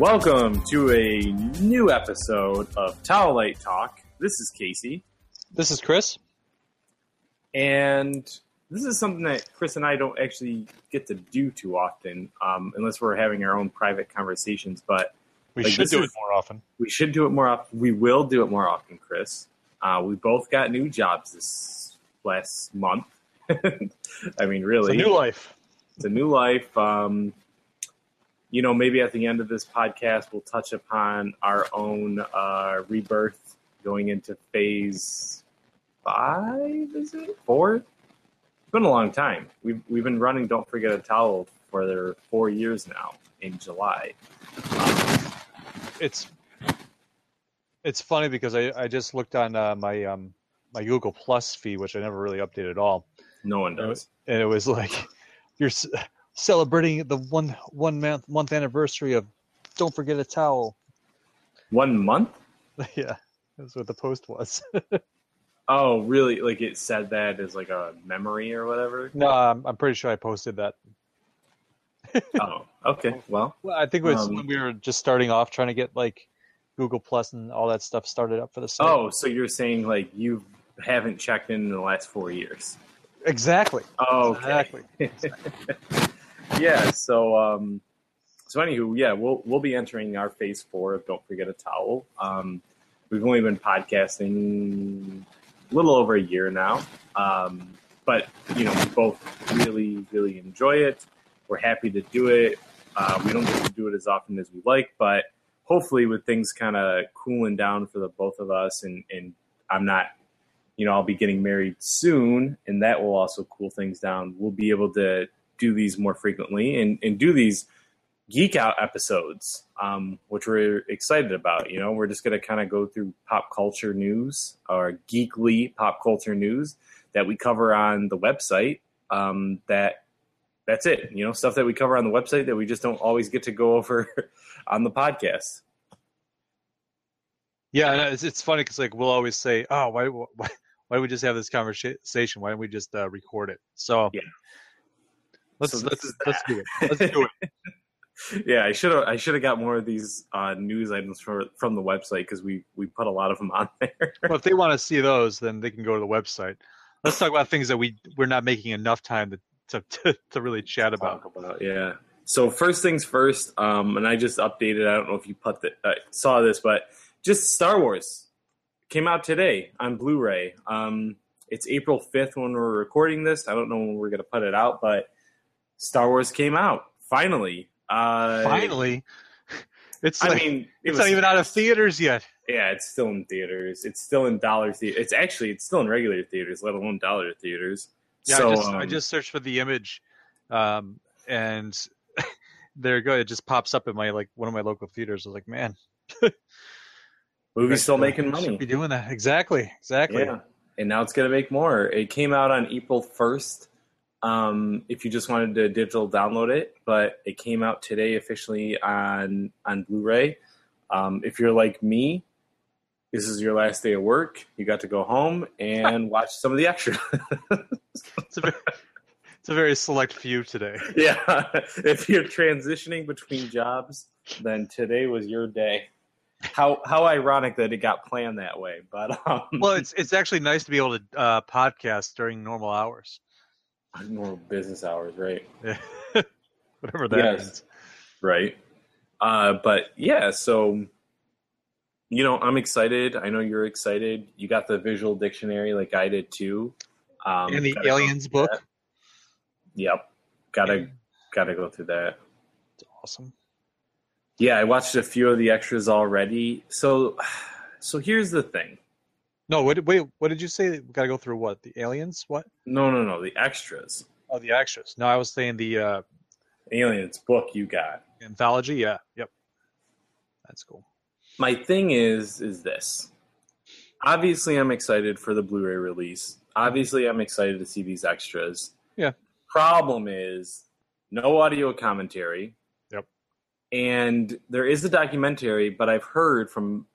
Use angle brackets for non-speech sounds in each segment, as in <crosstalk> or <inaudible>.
Welcome to a new episode of Towel Light Talk. This is Casey, This is Chris. and this is something that Chris and I don't actually get to do too often, um, unless we're having our own private conversations. But We Like, should do is- it more often. we should do it more often. We will do it more often, Chris. Uh, we both got new jobs this last month. <laughs> I mean, It's really, a new life. it's a new life. Um, you know, maybe at the end of this podcast, we'll touch upon our own uh, rebirth going into phase five. Is it four? It's been a long time. We've we've been running. Don't forget a towel for their four years now in July. Um, It's it's funny because I, I just looked on uh, my um my Google Plus feed, which I never really updated at all, no one does. and it was like <laughs> you're celebrating the one one month month anniversary of Don't Forget a Towel. One month. <laughs> yeah, that's what the post was. <laughs> Oh, really? Like it said that as like a memory or whatever? no, I'm, I'm pretty sure I posted that. <laughs> oh, okay. Well, Well, I think it was Um, when we were just starting off trying to get like Google Plus and all that stuff started up for the site. oh, so you're saying like you haven't checked in in the last four years? exactly. Oh, okay. Exactly. Yeah. So, um, so anywho, yeah, we'll we'll be entering our phase four of Don't Forget a Towel. Um, we've only been podcasting a little over a year now, um, but you know, we both really really enjoy it. We're happy to do it. Uh, we don't get to do it as often as we like, but hopefully, with things kind of cooling down for the both of us, and and I'm not you know, I'll be getting married soon, and that will also cool things down. We'll be able to do these more frequently and, and do these geek out episodes, um, which we're excited about. You know, we're just going to kind of go through pop culture news or geekly pop culture news that we cover on the website. Um, that that's it. You know, stuff that we cover on the website that we just don't always get to go over <laughs> on the podcast. Yeah, and it's, it's funny because like we'll always say, "Oh, why, why, why don't we just have this conversation? Why don't we just uh, record it?" So Yeah. Let's So let's let's do it. <laughs> Let's do it. yeah, I should have I should have got more of these uh, news items for, from the website because we we put a lot of them on <laughs> there. Well, if they want to see those, then they can go to the website. Let's talk about things that we we're not making enough time to to to, to really chat about. About yeah. So first things first, um, and I just updated. I don't know if you put the, uh, saw this, but just Star Wars came out today on Blu-ray. Um, it's April fifth when we're recording this. I don't know when we're gonna put it out, but Star Wars came out finally. Uh, Finally, <laughs> it's I mean, it it's was not even out of theaters yet. Yeah, it's still in theaters. It's still in dollar theaters. It's actually it's still in regular theaters, let alone dollar theaters. Yeah, so I just I um, just searched for the image, um, and <laughs> there you go. It just pops up in my like one of my local theaters. I was like, man, <laughs> movie's still making should money. Be doing that exactly, exactly. Yeah, and now it's gonna make more. It came out on April first. Um, if you just wanted to digital download it, but it came out today officially on on Blu-ray. Um, if you're like me, this is your last day of work. You got to go home and <laughs> watch some of the extra. It's a very, it's a very select few today. <laughs> yeah, if you're transitioning between jobs, then today was your day. How how ironic that it got planned that way, but um, Well, it's it's actually nice to be able to uh, podcast during normal hours, more business hours, right? <laughs> whatever that Yes. means. Right. Uh, but yeah, so you know, I'm excited. I know you're excited. You got the visual dictionary like I did too. Um, and the gotta go aliens book. that. Yep. Gotta gotta go through that. It's awesome. Yeah, I watched a few of the extras already. So <sighs> so here's the thing. No, wait, wait. What did you say? We got to go through what? The aliens? What? No, no, no, the extras. Oh, the extras. No, I was saying the uh, Aliens book you got. anthology. Yeah. Yep. That's cool. My thing is is this. Obviously I'm excited for the Blu-ray release. Obviously I'm excited to see these extras. Yeah. Problem is no audio commentary. Yep. And there is a documentary, but I've heard from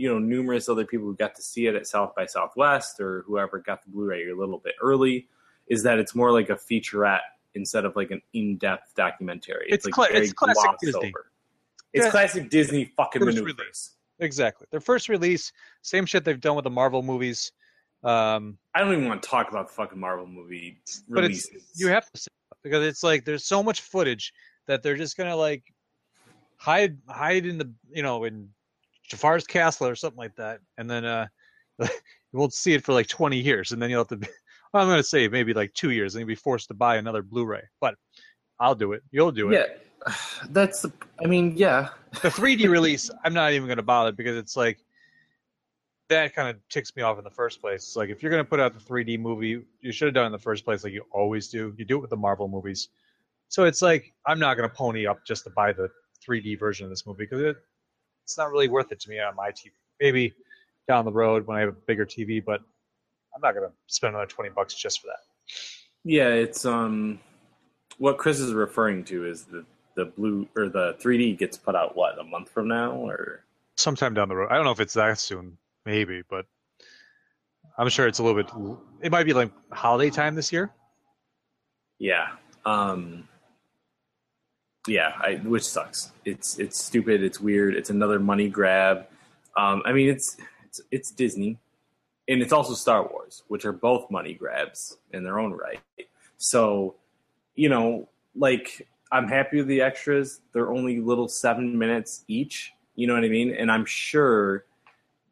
you know numerous other people who got to see it at South by Southwest or whoever got the Blu-ray a little bit early, is that it's more like a featurette instead of like an in-depth documentary. It's like cla- very it's classic Disney. over. It's Yeah. classic Disney fucking First maneuvers. release. Exactly. Their first release, same shit they've done with the Marvel movies. Um, I don't even want to talk about the fucking Marvel movie but it's releases. you have to say because it's like there's so much footage that they're just gonna like hide hide in the you know in Jafar's castle or something like that, and then uh <laughs> you won't see it for like 20 years, and then you'll have to. Be, well, <laughs> I'm gonna say maybe like two years, and you'll be forced to buy another Blu-ray. But I'll do it. You'll do it. yeah, <sighs> that's the. I mean, yeah, The 3D release, I'm not even gonna bother because it's like that kind of ticks me off in the first place. It's like if you're gonna put out the 3D movie, you should have done it in the first place, like you always do. You do it with the Marvel movies. So it's like I'm not gonna pony up just to buy the 3D version of this movie because it, it's not really worth it to me on my TV. Maybe down the road when I have a bigger TV, but I'm not gonna spend another 20 bucks just for that. yeah. It's um, what Chris is referring to is the the blue or the 3D gets put out what a month from now or Sometime down the road. I don't know if it's that soon, maybe, but I'm sure it's a little bit. It might be like holiday time this year. yeah. Um, yeah, I, which sucks. It's it's stupid. It's weird. It's another money grab. Um, I mean, it's it's it's Disney, and it's also Star Wars, which are both money grabs in their own right. So, you know, like I'm happy with the extras. They're only little seven minutes each. You know what I mean? And I'm sure,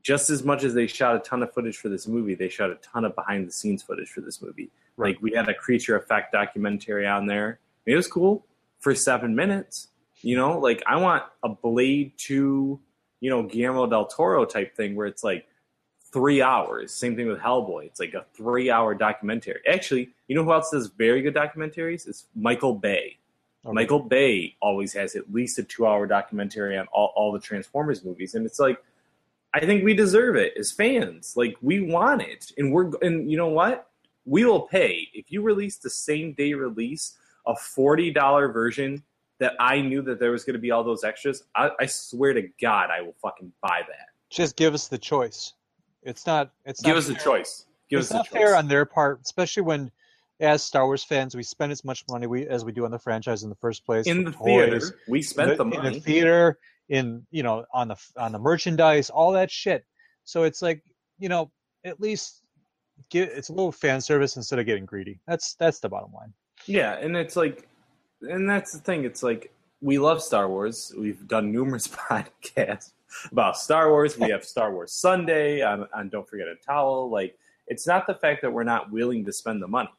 just as much as they shot a ton of footage for this movie, they shot a ton of behind the scenes footage for this movie. Right. Like we had a creature effect documentary on there. It was cool for seven minutes. You know, like I want a Blade Two, you know, Guillermo del Toro type thing where it's like three hours. Same thing with Hellboy. It's like a three hour documentary. Actually, you know who else does very good documentaries? Is Michael Bay. Okay. Michael Bay always has at least a two hour documentary on all, all the Transformers movies. And it's like, I think we deserve it as fans. Like, we want it. And we're, and you know what? We will pay. If you release the same day release, a $40 version that I knew that there was going to be all those extras, I, I swear to God, I will fucking buy that. Just give us the choice. It's not. It's Give not us fair. choice. Give it's us not fair on their part, especially when, as Star Wars fans, we spend as much money we as we do on the franchise in the first place. in the theater, we spent the in money. In the theater, in you know, on the on the merchandise, all that shit. So it's like you know, at least get it's a little fan service instead of getting greedy. That's that's the bottom line. Yeah, and it's like, and that's the thing. It's like we love Star Wars. We've done numerous <laughs> podcasts about Star Wars. We have Star Wars Sunday um, on, on Don't Forget a Towel. Like, it's not the fact that we're not willing to spend the money.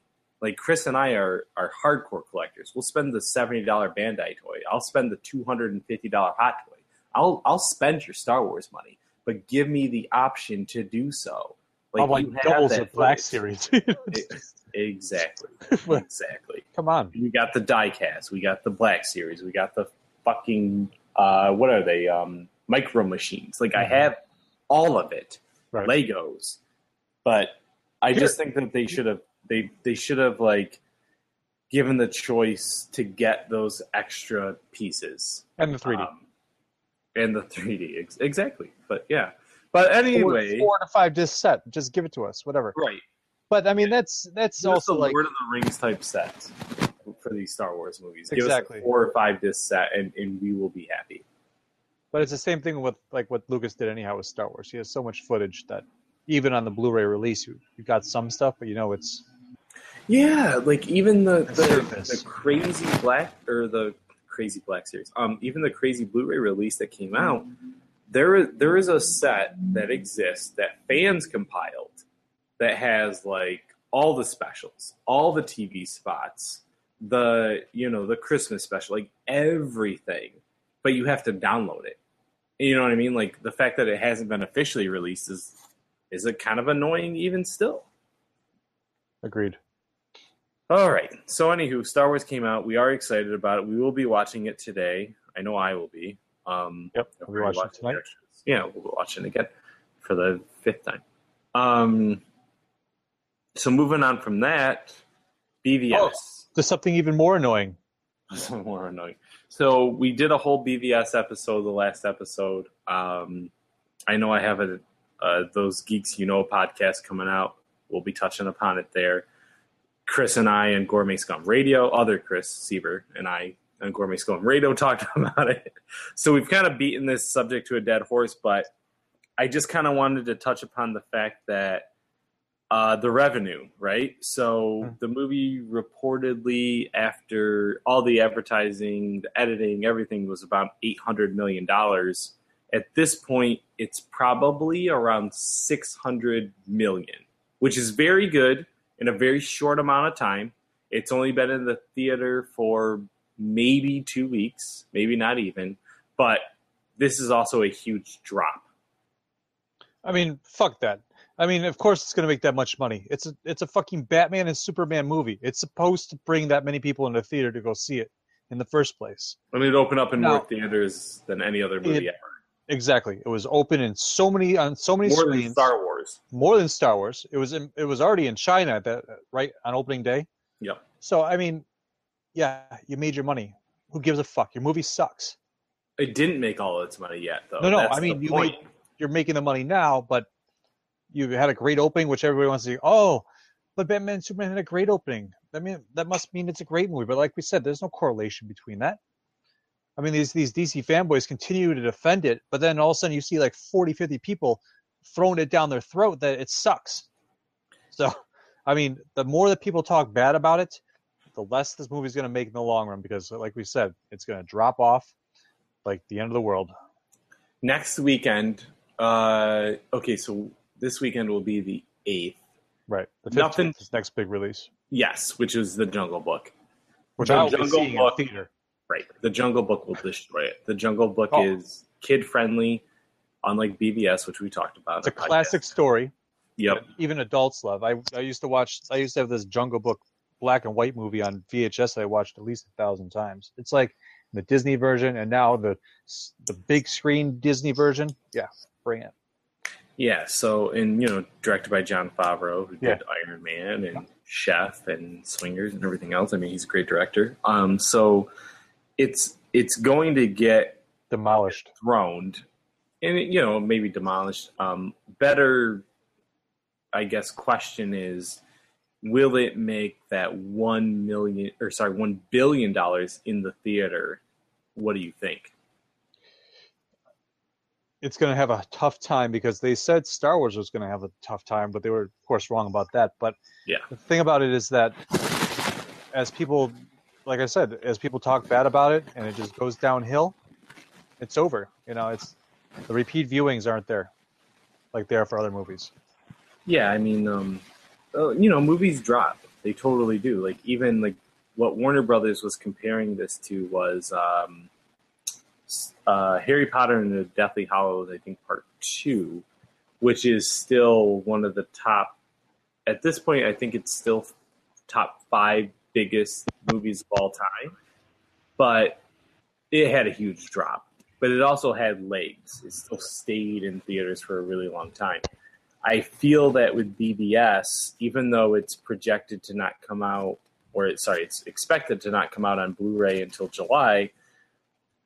Like Chris and I are are hardcore collectors. We'll spend the seventy dollar Bandai toy. I'll spend the two hundred and fifty dollar Hot Toy. I'll I'll spend your Star Wars money, but give me the option to do so. Like, I'm like doubles of Black. Series. <laughs> Exactly. <laughs> Exactly. Come on. We got the diecast. We got the Black Series. We got the fucking uh, what are they? Um, micro machines. Like I Mhm. have all of it, Right. Legos. But I Here- just think that they should have they they should have like given the choice to get those extra pieces And the 3D. um, and the 3D ex- exactly. But yeah. But anyway, four, to five disc set. Just give it to us, whatever. right. But I mean, that's that's Give also the like Lord of the Rings type sets for these Star Wars movies. Give Exactly. us a four or five disc set, and, and we will be happy. But it's the same thing with like what Lucas did anyhow with Star Wars. He has so much footage that even on the Blu-ray release, you you got some stuff, but you know it's Yeah, like even the The the, the crazy black or the crazy black series. Um, even the crazy Blu-ray release that came out, there there is a set that exists that fans compiled that has like all the specials, all the TV spots, the you know the Christmas special, like everything. But you have to download it. You know what I mean? Like the fact that it hasn't been officially released is is it kind of annoying even still. agreed. All right. So, anywho, Star Wars came out. We are excited about it. We will be watching it today. I know I will be. Um, Yep, we'll be watching it tonight. Yeah, we'll be watching it again for the fifth time. Um, so, moving on from that, BVS. Oh. There's something even more annoying. <laughs> More annoying. So we did a whole BVS episode, the last episode. Um, I know I have a uh, those geeks you know podcast coming out. We'll be touching upon it there. Chris and I and Gourmet Scum Radio, other Chris Sieber and I on Gourmet and Rado <laughs> talked about it. So we've kind of beaten this subject to a dead horse, but I just kind of wanted to touch upon the fact that uh, the revenue, right? So Hmm. the movie reportedly, after all the advertising, the editing, everything, was about eight hundred million dollars. At this point, it's probably around six hundred million, which is very good in a very short amount of time. It's only been in the theater for maybe two weeks, maybe not even, but this is also a huge drop. I mean, fuck that. I mean, of course it's going to make that much money. It's a it's a fucking Batman and Superman movie. It's supposed to bring that many people into the theater to go see it in the first place. I mean, it opened up in No. more theaters than any other movie It- ever. Exactly. It was open in so many on so many More screens. than Star Wars. more than Star Wars. It was in, it was already in China at that right on opening day. Yep. So I mean, yeah, you made your money. Who gives a fuck? Your movie sucks. It didn't make all of its money yet, though. No, no, That's I mean, you point. You're making the money now, but you had a great opening, which everybody wants to see. Oh, but Batman Superman had a great opening. I mean, that must mean it's a great movie. But like we said, there's no correlation between that. I mean, these these DC fanboys continue to defend it, but then all of a sudden you see like 40, 50 people throwing it down their throat that it sucks. So, I mean, the more that people talk bad about it, the less this movie's going to make in the long run because, like we said, it's going to drop off like the end of the world. Next weekend, uh, okay, so this weekend will be the 8th. Right. The 15th Nothing- is next big release, Yes, which is The Jungle Book. which The I'll Jungle Book. theater. Right. The Jungle Book will destroy it. The Jungle Book Oh. is kid friendly, unlike BVS, which we talked about. It's a the podcast. classic story. Yep. even adults love. I I used to watch. I used to have this Jungle Book black and white movie on VHS that I watched at least a thousand times. It's like the Disney version, and now the the big screen Disney version. Yeah, bring it. Yeah. So, and, you know, directed by Jon Favreau, who Yeah. did Iron Man and Chef and Swingers and everything else. I mean, he's a great director. Um, so it's it's going to get Demolished. throned and you know maybe demolished um better i guess question is will it make that 1 million or sorry 1 billion dollars in the theater what do you think It's going to have a tough time because they said Star Wars was going to have a tough time, but they were of course wrong about that. But Yeah. the thing about it is that as people, like I said, as people talk bad about it and it just goes downhill, it's over. You know, it's the repeat viewings aren't there like they are for other movies. yeah i mean um uh, you know movies drop they totally do like even like what warner brothers was comparing this to was um uh harry potter and the deathly hollows i think part two which is still one of the top at this point i think it's still top five biggest movies of all time. But it had a huge drop. But it also had legs. It still stayed in theaters for a really long time. I feel that with BVS, even though it's projected to not come out, or it's, sorry, it's expected to not come out on Blu-ray until July,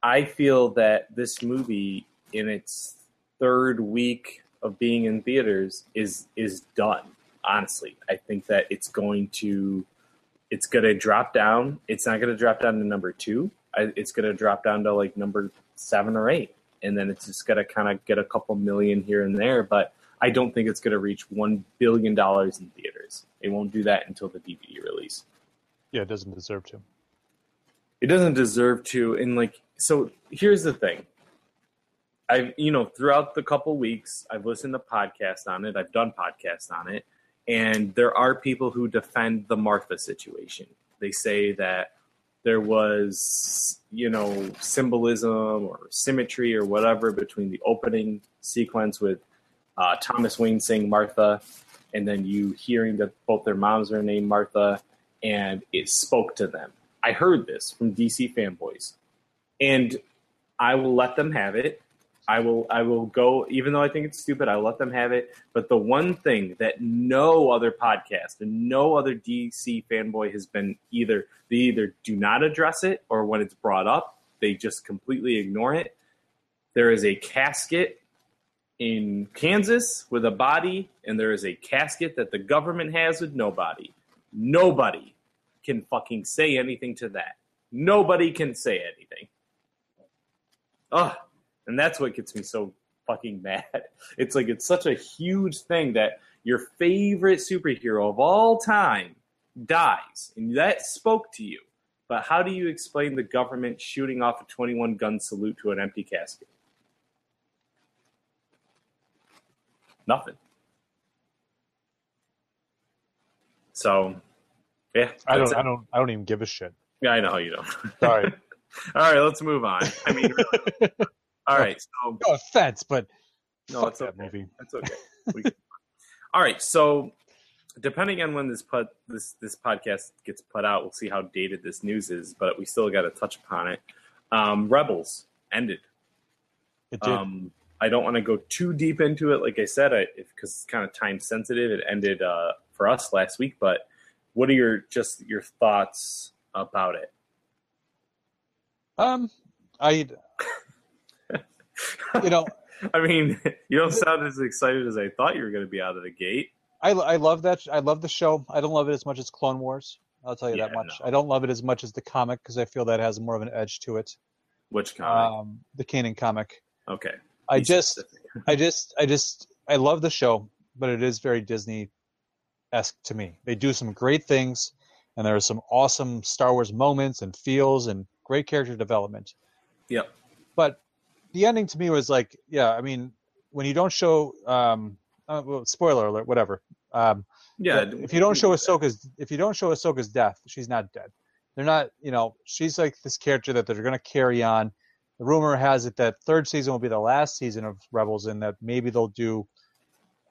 I feel that this movie, in its third week of being in theaters, is is done. Honestly, I think that it's going to, it's going to drop down. It's not going to drop down to number two. I, it's going to drop down to like number seven or eight, and then it's just going to kind of get a couple million here and there, but. I don't think it's going to reach one billion dollars in theaters. It won't do that until the DVD release. Yeah, it doesn't deserve to. It doesn't deserve to. And like, so here's the thing. I've you know throughout the couple weeks, I've listened to podcasts on it. I've done podcasts on it, and there are people who defend the Martha situation. They say that there was you know symbolism or symmetry or whatever between the opening sequence with uh, Thomas Wayne saying Martha, and then you hearing that both their moms are named Martha, and it spoke to them. I heard this from DC fanboys, and I will let them have it. I will I will go even though I think it's stupid. I will let them have it. But the one thing that no other podcast and no other DC fanboy has been either they either do not address it or when it's brought up they just completely ignore it. There is a casket in Kansas with a body, and there is a casket that the government has with nobody. Nobody can fucking say anything to that. Nobody can say anything. Ugh. And that's what gets me so fucking mad. <laughs> It's like it's such a huge thing that your favorite superhero of all time dies, and that spoke to you. But how do you explain the government shooting off a 21 gun salute to an empty casket? Nothing. So, yeah, I don't. it. I don't. I don't even give a shit. Yeah, I know you don't. <laughs> Sorry. <laughs> All right, let's move on. I mean, really. <laughs> all right. So no offense, but no, it's okay. movie. That's okay. We- all right. So depending on when this put this this podcast gets put out, we'll see how dated this news is. But we still got to touch upon it. Um, Rebels ended. It did. Um, I don't want to go too deep into it. Like I said, I because it's kind of time sensitive. It ended uh, for us last week. But what are your just your thoughts about it? Um, I. You know, <laughs> I mean, you don't sound as excited as I thought you were going to be out of the gate. I, I love that. I love the show. I don't love it as much as Clone Wars. I'll tell you that much. no. I don't love it as much as the comic because I feel that has more of an edge to it. Which comic? Um, the Kanan comic. okay. I Be just. I just, I just, I love the show, but it is very Disney esque to me. They do some great things, and there are some awesome Star Wars moments and feels and great character development. Yep. But the ending to me was like, yeah, I mean, when you don't show, um, uh, well, spoiler alert, whatever. Um, Yeah. if you don't show Ahsoka's, if you don't show Ahsoka's death, she's not dead. They're not, you know, she's like this character that they're going to carry on. The rumor has it that third season will be the last season of Rebels, and that maybe they'll do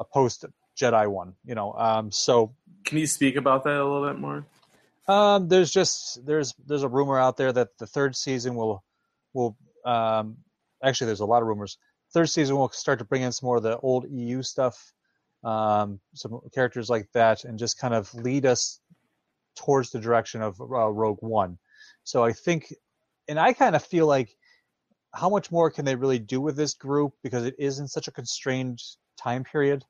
a post Jedi one. You know, um, so Can you speak about that a little bit more? Um, there's just there's there's a rumor out there that the third season will will um, actually there's a lot of rumors. Third season will start to bring in some more of the old EU stuff, um, some characters like that, and just kind of lead us towards the direction of uh, Rogue One. So I think, and I kind of feel like, how much more can they really do with this group because it is in such a constrained time period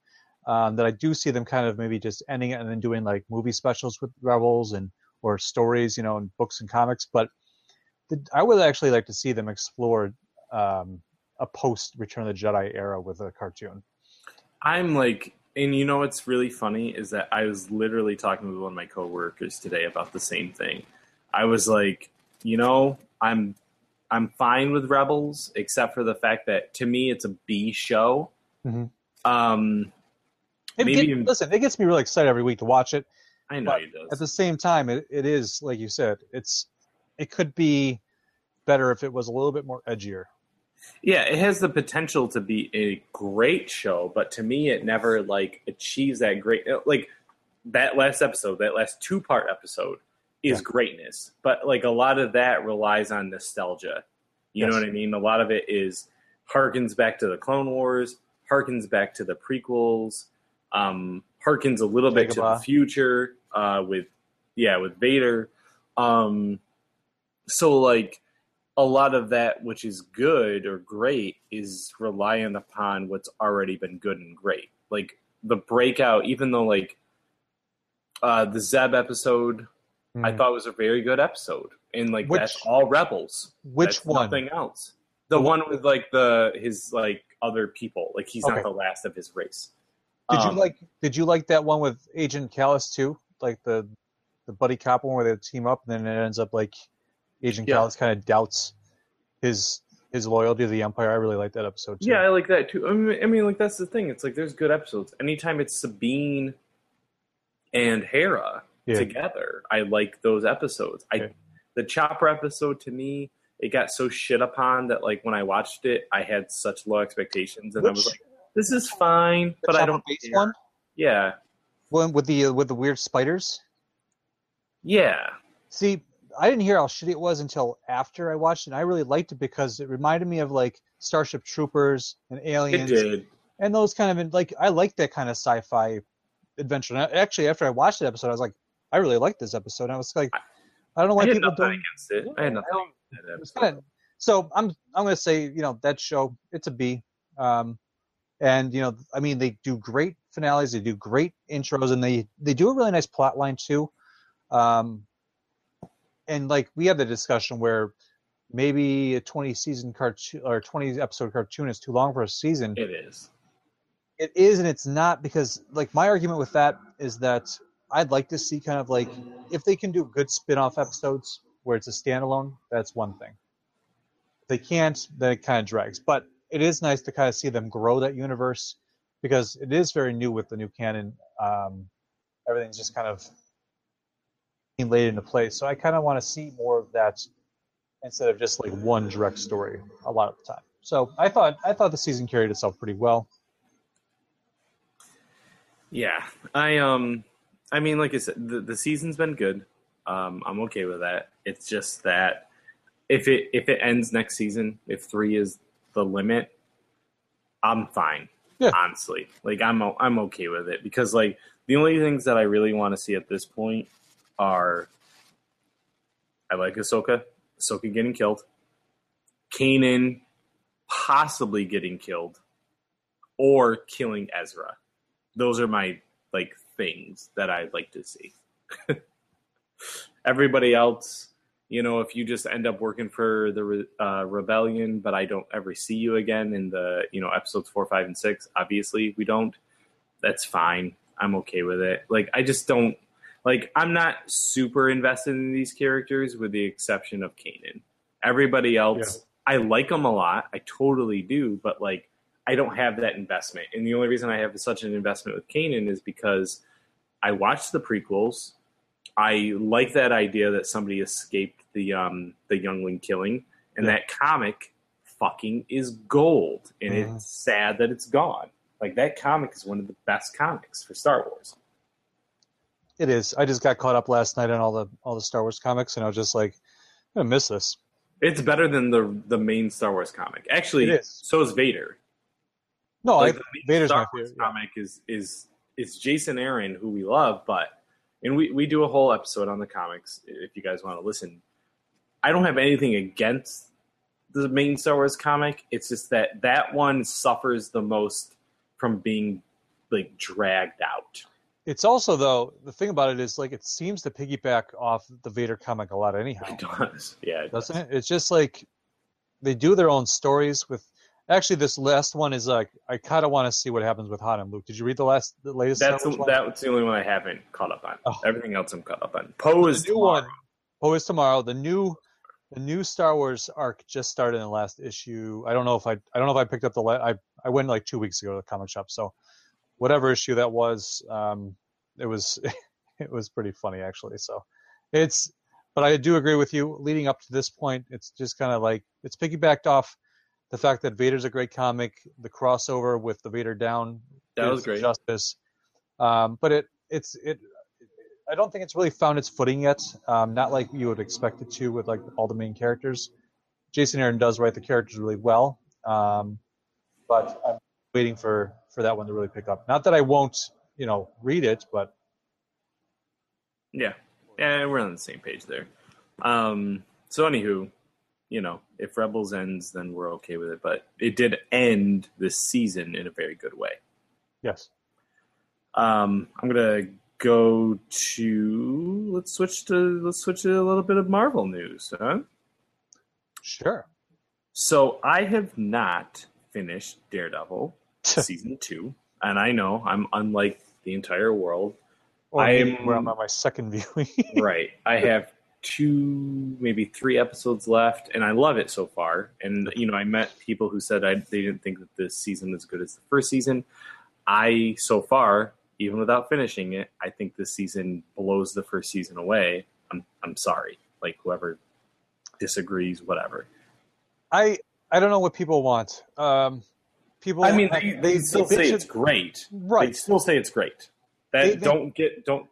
um, that I do see them kind of maybe just ending it and then doing like movie specials with Rebels and or stories, you know, in books and comics. But the, I would actually like to see them explore um, a post Return of the Jedi era with a cartoon. I'm like, and you know what's really funny is that I was literally talking with one of my coworkers today about the same thing. I was like, you know, I'm I'm fine with Rebels, except for the fact that to me it's a B show. Mm-hmm. Um, It Maybe get- even- listen, it gets me really excited every week to watch it. I know But it does. At the same time, it, it is like you said, it's it could be better if it was a little bit more edgier. Yeah, it has the potential to be a great show, but to me, it never like achieves that great. Like that last episode, that last two part episode is Yeah. greatness, but like a lot of that relies on nostalgia. You know what I mean? A lot of it is harkens back to the Clone Wars, harkens back to the prequels, um, harkens a little bit to the future uh, with yeah with Vader. Um, so like a lot of that which is good or great is reliant upon what's already been good and great. Like the breakout, even though like uh, the Zeb episode, I Hmm. thought was a very good episode, and like Which- that's all Rebels. Which That's one? Nothing else. The one- with like the his like other people. Like he's Okay. not the last of his race. Did Um, you like? Did you like that one with Agent Kallus too? Like the the buddy cop one where they team up, and then it ends up like Agent Yeah. Kallus kind of doubts his his loyalty to the Empire. I really like that episode too. Yeah, I like that too. I mean, I mean, like that's the thing. It's like there's good episodes. Anytime it's Sabine and Hera Yeah. together, I like those episodes. I Okay. the Chopper episode to me, it got so shit upon that like when I watched it, I had such low expectations, and I was like, "This is fine," but I don't base one. Yeah, One with the uh, with the weird spiders. yeah, See, I didn't hear how shitty it was until after I watched it. And I really liked it because it reminded me of like Starship Troopers and it Aliens did. and those kind of like I like that kind of sci-fi adventure. And actually, after I watched the episode, I was like, I really like this episode. And I was like, I don't know why I people nothing don't. against it. I had nothing. I against that kind of, so I'm I'm gonna say you know that show it's a B, um, and you know I mean they do great finales, they do great intros, and they they do a really nice plot line too, um, and like we had the discussion where maybe a 20 season cartoon or 20 episode cartoon is too long for a season. It is. It is and it's not because like my argument with that is that I'd like to see kind of like if they can do good spin-off episodes where it's a standalone, that's one thing. If they can't, then it kind of drags. But it is nice to kind of see them grow that universe because it is very new with the new canon. Um, everything's just kind of being laid into place. So I kind of want to see more of that instead of just like one direct story a lot of the time. So I thought I thought the season carried itself pretty well. Yeah, I um, I mean, like I said, the, the season's been good. Um, I'm okay with that. It's just that if it if it ends next season, if three is the limit, I'm fine. Yeah. Honestly, like I'm I'm okay with it because like the only things that I really want to see at this point are I like Ahsoka, Ahsoka getting killed, Kanan possibly getting killed, or killing Ezra. Those are my like things that I'd like to see. <laughs> Everybody else, you know, if you just end up working for the uh, rebellion, but I don't ever see you again in the you know episodes four, five, and six. Obviously, we don't. That's fine. I'm okay with it. Like I just don't like. I'm not super invested in these characters, with the exception of Kanan. Everybody else, I like them a lot. I totally do, but like I don't have that investment. And the only reason I have such an investment with Kanan is because I watched the prequels. I like that idea that somebody escaped the um, the youngling killing, and Yeah. that comic fucking is gold, and Mhm. it's sad that it's gone. Like that comic is one of the best comics for Star Wars. It is. I just got caught up last night on all the all the Star Wars comics, and I was just like, I'm gonna miss this. It's better than the the main Star Wars comic. Actually, is. so is Vader. No, like I, the main Vader's Star my Wars favorite. yeah. comic is is is Jason Aaron, who we love, but and we we do a whole episode on the comics if you guys want to listen. I don't have anything against the main Star Wars comic. It's just that that one suffers the most from being like dragged out. It's also though the thing about it is like it seems to piggyback off the Vader comic a lot anyhow, It does, yeah, it doesn't does. it? It's just like they do their own stories with. Actually, this last one is like I kind of want to see what happens with Han and Luke. Did you read the last, the latest? That's one? that's the only one I haven't caught up on. Oh. Everything else I'm caught up on. Poe is the new tomorrow. one. Poe is tomorrow. The new, the new Star Wars arc just started in the last issue. I don't know if I, I don't know if I picked up the. La- I I went like two weeks ago to the comic shop. So, whatever issue that was, um, it was, <laughs> it was pretty funny actually. So, it's, but I do agree with you. Leading up to this point, it's just kind of like it's piggybacked off the fact that Vader's a great comic, the crossover with the Vader down That was great. Justice. Um, but it it's it. I don't think it's really found its footing yet. Um, not like you would expect it to with like all the main characters. Jason Aaron does write the characters really well, um, but I'm waiting for for that one to really pick up. Not that I won't, you know, read it, but Yeah, yeah, we're on the same page there. Um, so, anywho, you know, if Rebels ends, then we're okay with it. But it did end this season in a very good way. yes, Um, I'm gonna go to let's switch to let's switch to a little bit of Marvel news, huh? sure. So I have not finished Daredevil season two, and I know I'm unlike the entire world. Or I am where I'm on my second viewing. <laughs> right. I have two, maybe three episodes left, and I love it so far. And you know, I met people who said I, they didn't think that this season was as good as the first season. I so far, even without finishing it, I think this season blows the first season away. I'm I'm sorry, like whoever disagrees, whatever. I I don't know what people want. Um, people. I mean, have- they, they still bitch say it's great. They right. still say it's great. That They- they- don't get don't.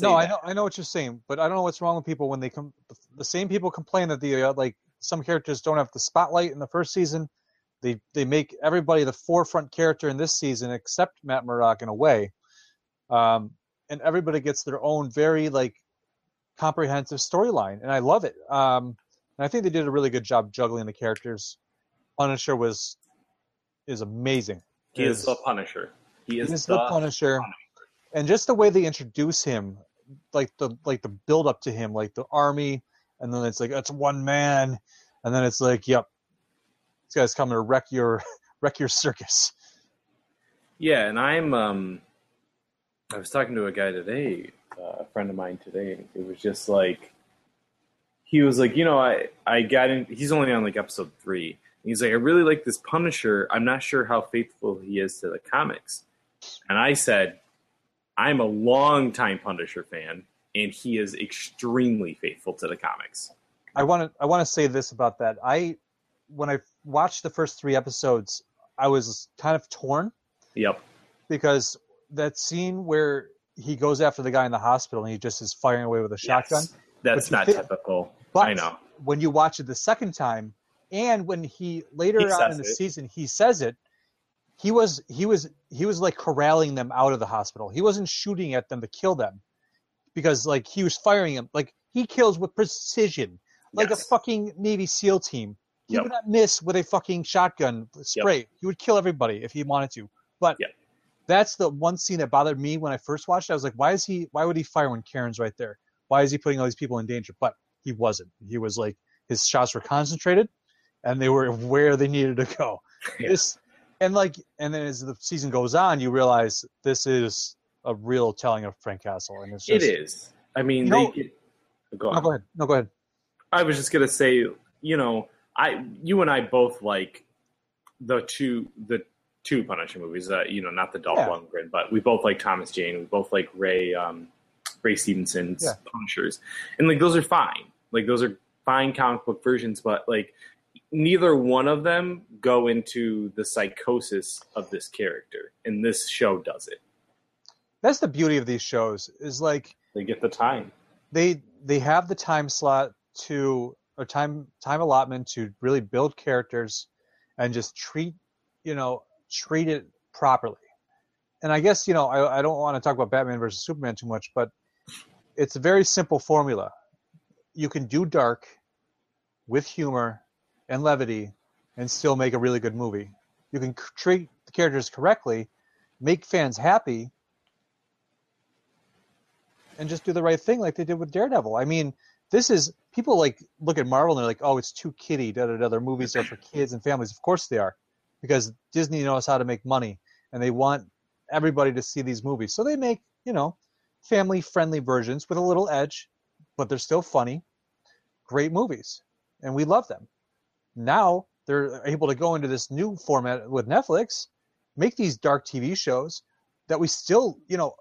No, I know I know what you're saying, but I don't know what's wrong with people when they come. The same people complain that the uh, like some characters don't have the spotlight in the first season. They they make everybody the forefront character in this season except Matt Murdock in a way, um, and everybody gets their own very like comprehensive storyline, and I love it. Um, and I think they did a really good job juggling the characters. Punisher was is amazing. He is the Punisher. He is, He is the, Punisher, and just the way they introduce him, like the like the build up to him, like the army, and then it's like it's one man, and then it's like, yep, this guy's coming to wreck your <laughs> wreck your circus. Yeah, and I'm um I was talking to a guy today, uh, a friend of mine today, it was just like he was like, you know, I I got in. He's only on like episode three. And he's like, I really like this Punisher. I'm not sure how faithful he is to the comics. And I said, I'm a long time Punisher fan, and he is extremely faithful to the comics. I want to I want to say this about that. I when I watched the first three episodes, I was kind of torn Yep. because that scene where he goes after the guy in the hospital and he just is firing away with a shotgun. Yes. That's not fit- typical. But I know. when you watch it the second time, and when he later He on in the it. season he says it, he was he was he was like corralling them out of the hospital. He wasn't shooting at them to kill them because like he was firing them like he kills with precision, like Yes. a fucking Navy SEAL team. He Yep. would not miss with a fucking shotgun uh, spray. He would kill everybody if he wanted to. But Yep. That's the one scene that bothered me when I first watched it. I was like, why is he? Why would he fire when Karen's right there? Why is he putting all these people in danger? But he wasn't. He was like his shots were concentrated, and they were where they needed to go. <laughs> Yeah. This and like and then as the season goes on, you realize this is a real telling of Frank Castle, and it's just it is. I mean, You they know- go No, go ahead. No, go ahead. I was just gonna say, you know, I you and I both like the two the two Punisher movies. Uh, you know, not the Dolph Yeah. Lundgren, but we both like Thomas Jane. We both like Ray um, Ray Stevenson's Yeah. Punishers, and like those are fine. Like those are fine comic book versions, but like neither one of them go into the psychosis of this character, and this show does it. That's the beauty of these shows. Is like They get the time. they they have the time slot to or time time allotment to really build characters and just treat you know treat it properly and i guess you know i, I don't want to talk about batman versus superman too much but it's a very simple formula you can do dark with humor and levity and still make a really good movie you can c- treat the characters correctly make fans happy and just do the right thing like they did with Daredevil. I mean, this is people like look at Marvel and they're like, oh, it's too kiddie. Da da da. Their movies are for kids and families. Of course they are, because Disney knows how to make money and they want everybody to see these movies. So they make you know family friendly versions with a little edge, but they're still funny. Great movies, and we love them. Now they're able to go into this new format with Netflix, make these dark TV shows that we still, you know,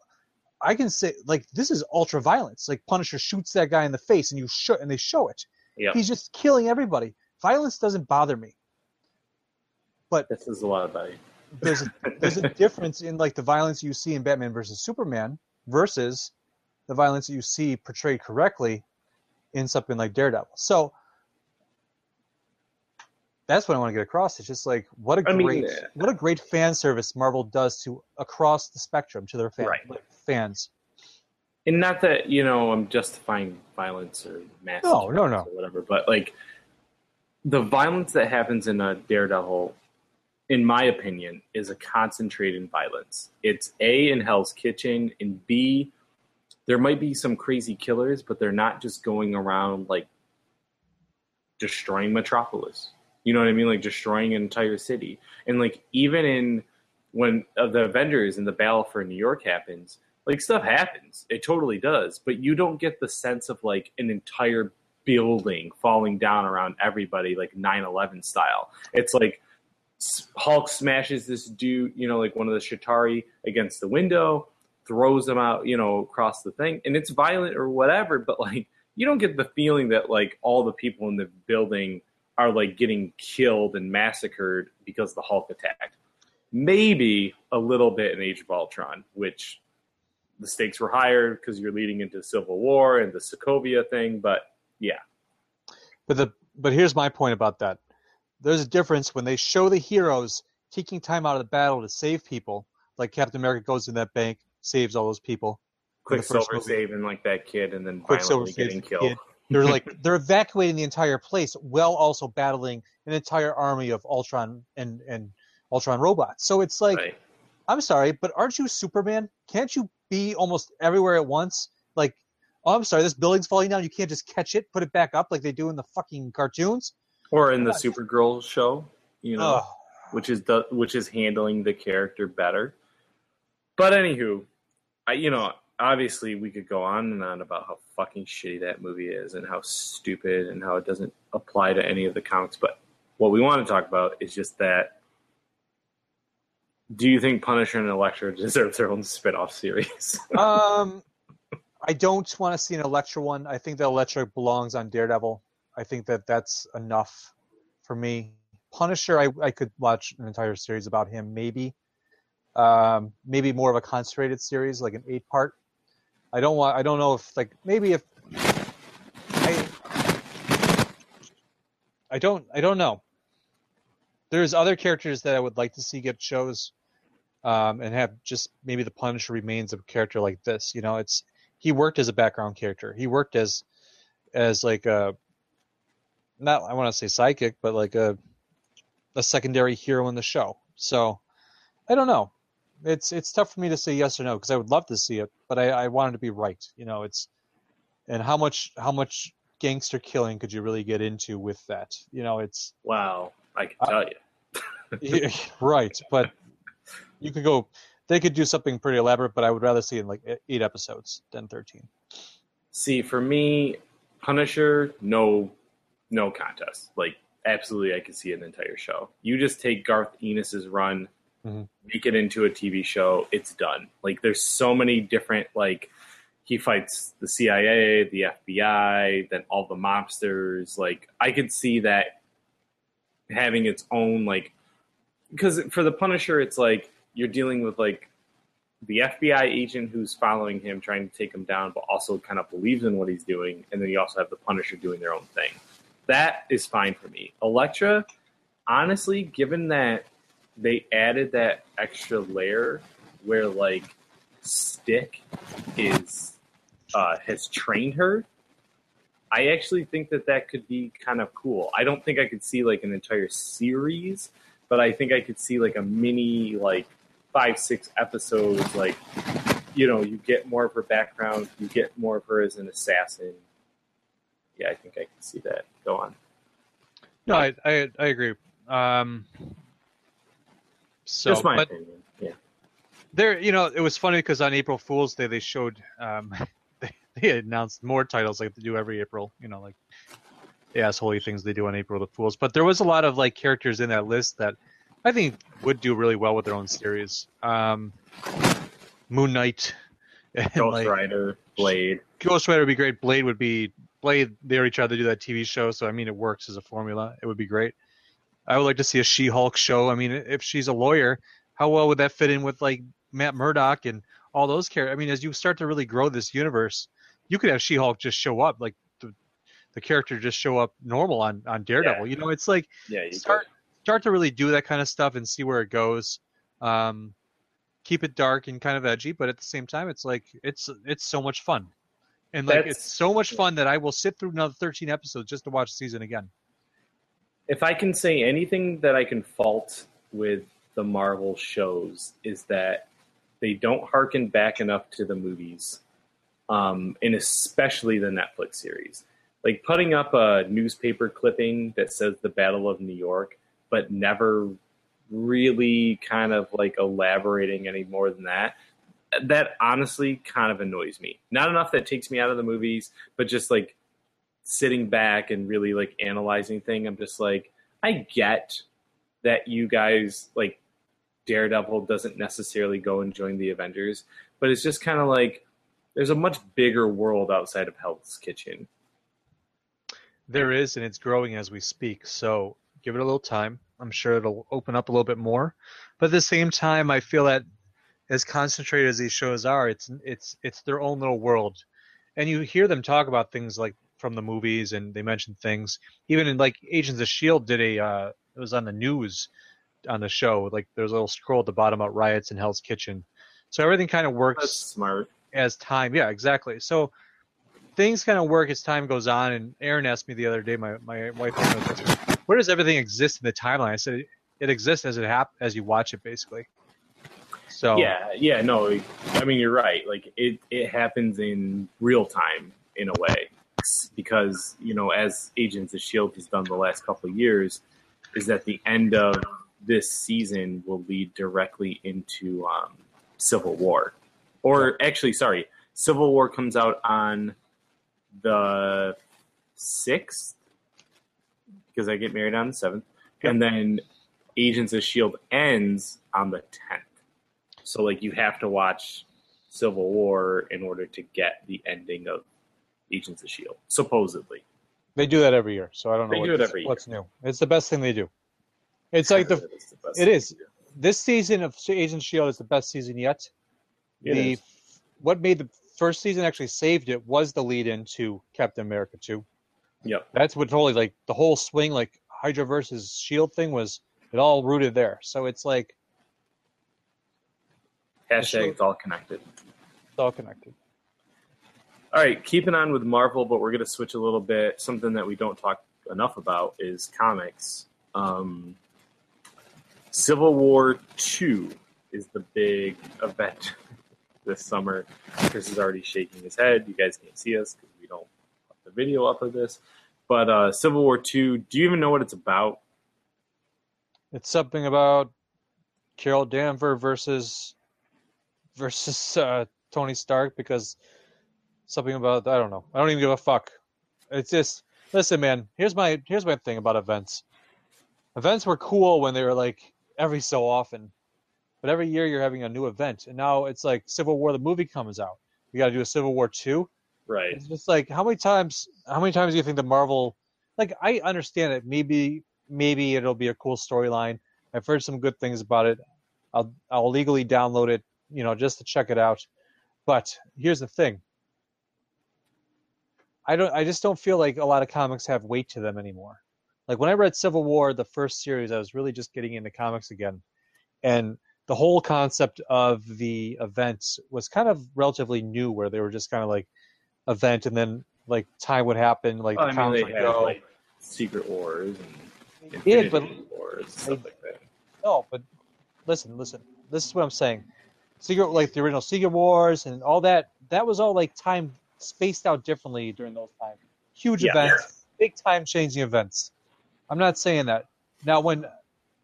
I can say like this is ultra violence. Like Punisher shoots that guy in the face, and you show and they show it. Yeah, He's just killing everybody. Violence doesn't bother me. This is a lot about it. There's a, <laughs> there's a difference in like the violence you see in Batman versus Superman versus the violence that you see portrayed correctly in something like Daredevil. So that's what I want to get across. It's just like what a I mean, great uh, what a great fan service Marvel does to across the spectrum to their fan, Right. like, fans. and not that you know I'm justifying violence or mass No, no, no. or whatever, but like the violence that happens in a Daredevil, in my opinion, is a concentrated violence. It's a in Hell's Kitchen, and b there might be some crazy killers, but they're not just going around like destroying Metropolis. You know what I mean? Like destroying an entire city, and like even in when uh, the Avengers and the battle for New York happens, like stuff happens. It totally does, but you don't get the sense of like an entire building falling down around everybody, like 9/11 style. It's like Hulk smashes this dude, you know, like one of the Chitauri against the window, throws them out, you know, across the thing, and it's violent or whatever. But like, you don't get the feeling that like all the people in the building are like getting killed and massacred because the Hulk attacked. Maybe a little bit in Age of Ultron, which the stakes were higher because you're leading into Civil War and the Sokovia thing. But yeah, But the but here's my point about that. There's a difference when they show the heroes taking time out of the battle to save people, like Captain America goes in that bank, saves all those people. Quicksilver saving like that kid and then Quicksilver getting killed. They're like <laughs> they're evacuating the entire place while also battling an entire army of Ultron and and Ultron robots. So it's like Right. I'm sorry, but aren't you Superman? Can't you be almost everywhere at once? Like oh, I'm sorry, this building's falling down. You can't just catch it, put it back up like they do in the fucking cartoons. Or in the Supergirl show, you know, Oh, which is the which is handling the character better. But anywho, I you know obviously we could go on and on about how fucking shitty that movie is and how stupid and how it doesn't apply to any of the comics. But what we want to talk about is just that. Do you think Punisher and Elektra deserve their own spin-off series? <laughs> um, I don't want to see an Elektra one. I think that Elektra belongs on Daredevil. I think that that's enough for me. Punisher, I, I could watch an entire series about him, maybe. Um, maybe more of a concentrated series, like an eight part. I don't want. I don't know if like maybe if I. I don't. I don't know. There's other characters that I would like to see get shows, um, and have just maybe the Punisher remains a character like this. You know, it's he worked as a background character. He worked as as like a not I want to say psychic, but like a a secondary hero in the show. So I don't know. It's it's tough for me to say yes or no because I would love to see it, but I, I want it to be right. You know, it's and how much how much gangster killing could you really get into with that? You know, it's wow, I can tell you. <laughs> right, but you could go. They could do something pretty elaborate, but I would rather see it in like eight episodes than thirteen. See, for me, Punisher, no, no contest. Like, absolutely, I could see an entire show. You just take Garth Ennis's run, Mhm. make it into a TV show. It's done. Like, there's so many different like. He fights the CIA, the FBI, then all the mobsters. Like, I could see that having its own like, because for the Punisher, it's like you're dealing with like the FBI agent who's following him, trying to take him down, but also kind of believes in what he's doing. And then you also have the Punisher doing their own thing. That is fine for me. Elektra, honestly, given that they added that extra layer where like Stick is uh, has trained her, I actually think that that could be kind of cool. I don't think I could see like an entire series, but I think I could see like a mini like five six episodes like you know you get more of her background you get more of her as an assassin yeah i think i can see that go on No, I I, I agree. Um, so, just my but opinion yeah there, you know, it was funny because on April Fool's Day they showed um, <laughs> they, they announced more titles like they do every April. You know, like the assholey things they do on April the Fools. But there was a lot of like characters in that list that I think would do really well with their own series. Um, Moon Knight, <laughs> and, ghost like, rider blade Ghost Rider would be great. Blade would be Blade. They already tried to do that TV show, so I mean, it works as a formula. It would be great. I would like to see a She-Hulk show. I mean, if she's a lawyer, how well would that fit in with like Matt Murdock and all those characters? I mean, as you start to really grow this universe, you could have She-Hulk just show up, like the the character just show up normal on on Daredevil. Yeah. You know, it's like yeah start start to really do that kind of stuff and see where it goes. Um, keep it dark and kind of edgy, but at the same time, it's like it's it's so much fun, and like That's- it's so much fun that I will sit through another thirteen episodes just to watch the season again. if I can say anything that I can fault with the Marvel shows is that they don't harken back enough to the movies, um, and especially the Netflix series. Like putting up a newspaper clipping that says the Battle of New York, but never really kind of like elaborating any more than that. That honestly kind of annoys me. Not enough that takes me out of the movies, but just like sitting back and really like analyzing thing, I'm just like, I get that you guys like Daredevil doesn't necessarily go and join the Avengers, but it's just kind of like there's a much bigger world outside of Hell's Kitchen. There is, and it's growing as we speak. So give it a little time. I'm sure it'll open up a little bit more. But at the same time, I feel that as concentrated as these shows are, it's it's it's their own little world, and you hear them talk about things like from the movies, and they mention things. Even in like Agents of Shield did a uh, it was on the news on the show. Like there's a little scroll at the bottom about riots in Hell's Kitchen. So everything kind of works That's smart. as time yeah exactly so things kind of work as time goes on and aaron asked me the other day my, my wife asked me, where does everything exist in the timeline i said it, it exists as it hap- as you watch it basically so Yeah, yeah, no, I mean you're right. Like it, it happens in real time. in a way because you know as Agents of Shield has done the last couple of years, is that the end of this season will lead directly into um, Civil War, or actually, sorry, Civil War comes out on the sixth because I get married on the seventh, and then Agents of Shield ends on the tenth. So like you have to watch Civil War in order to get the ending of Agents of Shield, supposedly. They do that every year, so I don't know They what- do it every year. what's new. It's the best thing they do. It's like the It's the it is. this season of Agent Shield is the best season yet. It the is. what made the first season actually saved it was the lead into Captain America 2. Yeah, That's what totally like the whole swing like Hydra versus Shield thing was it all rooted there. So it's like Hashtag it's all connected. it's all connected. All right, keeping on with Marvel, but we're going to switch a little bit. Something that we don't talk enough about is comics. Um, Civil War 2 is the big event <laughs> this summer. Chris is already shaking his head. You guys can't see us because we don't put the video up of this. But uh, Civil War 2, do you even know what it's about? It's something about Carol Danvers versus versus <laughs> uh, Tony Stark because something about I don't know. I don't even give a fuck. It's just listen, man. Here's my here's my thing about events. Events were cool when they were like every so often, but every year you're having a new event, and now it's like Civil War the movie comes out. We got to do a Civil War two. Right. It's just like how many times how many times do you think the Marvel like I understand it maybe maybe it'll be a cool storyline. I've heard some good things about it. I'll I'll legally download it, you know, just to check it out. But here's the thing. I don't I just don't feel like a lot of comics have weight to them anymore. Like when I read Civil War, the first series, I was really just getting into comics again. And the whole concept of the events was kind of relatively new where they were just kind of like event and then like time would happen, like Well, the I mean, they go. like Secret Wars and did, but Wars, stuff like that. No, but listen, listen. This is what I'm saying. Secret, like the original Secret Wars and all that. That was all like time spaced out differently during those times. Huge Yeah. events, big time changing events. I'm not saying that. Now, when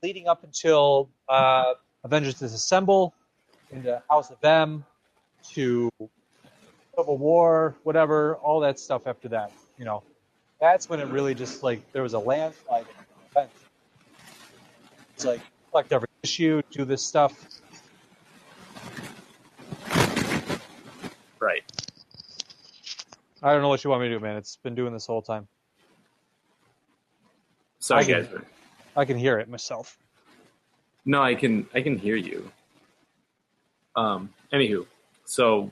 leading up until uh, Avengers Disassemble, into House of M, to Civil War, whatever, all that stuff after that, you know, that's when it really just like there was a landslide. It's like collect every issue, do this stuff. Right. I don't know what you want me to do, man. It's been doing this whole time. Sorry, I can- guys. I can hear it myself. No, I can I can hear you. Um. Anywho, so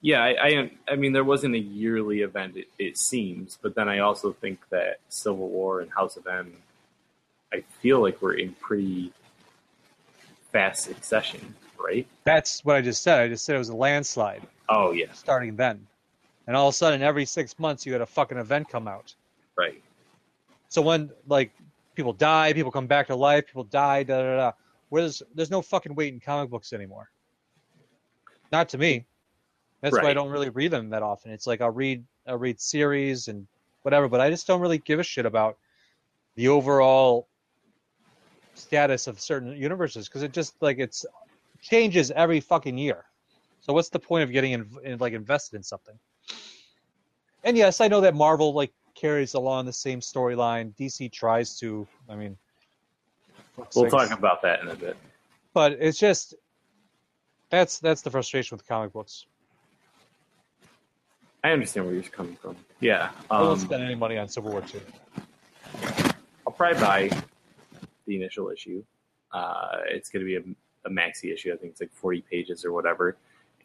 yeah, I I, I mean there wasn't a yearly event. It, it seems, but then I also think that Civil War and House of M, I feel like we're in pretty fast succession, right? That's what I just said. I just said it was a landslide Oh yeah, starting then. And all of a sudden, every six months, you had a fucking event come out. right. So when like people die, people come back to life, people die, da da da. Whereas there's there's no fucking weight in comic books anymore. Not to me. That's why I don't really read them that often. It's like I'll read I'll read series and whatever, but I just don't really give a shit about the overall status of certain universes because it just like it's changes every fucking year. So what's the point of getting in, in, like invested in something? And yes, I know that Marvel like carries along the same storyline. DC tries to. I mean, We'll sakes. talk about that in a bit. But it's just that's that's the frustration with comic books. I understand where you're coming from. Yeah. I won't Um, spend any money on Civil War two. I'll probably buy the initial issue. Uh, it's going to be a, a maxi issue. I think it's like 40 pages or whatever.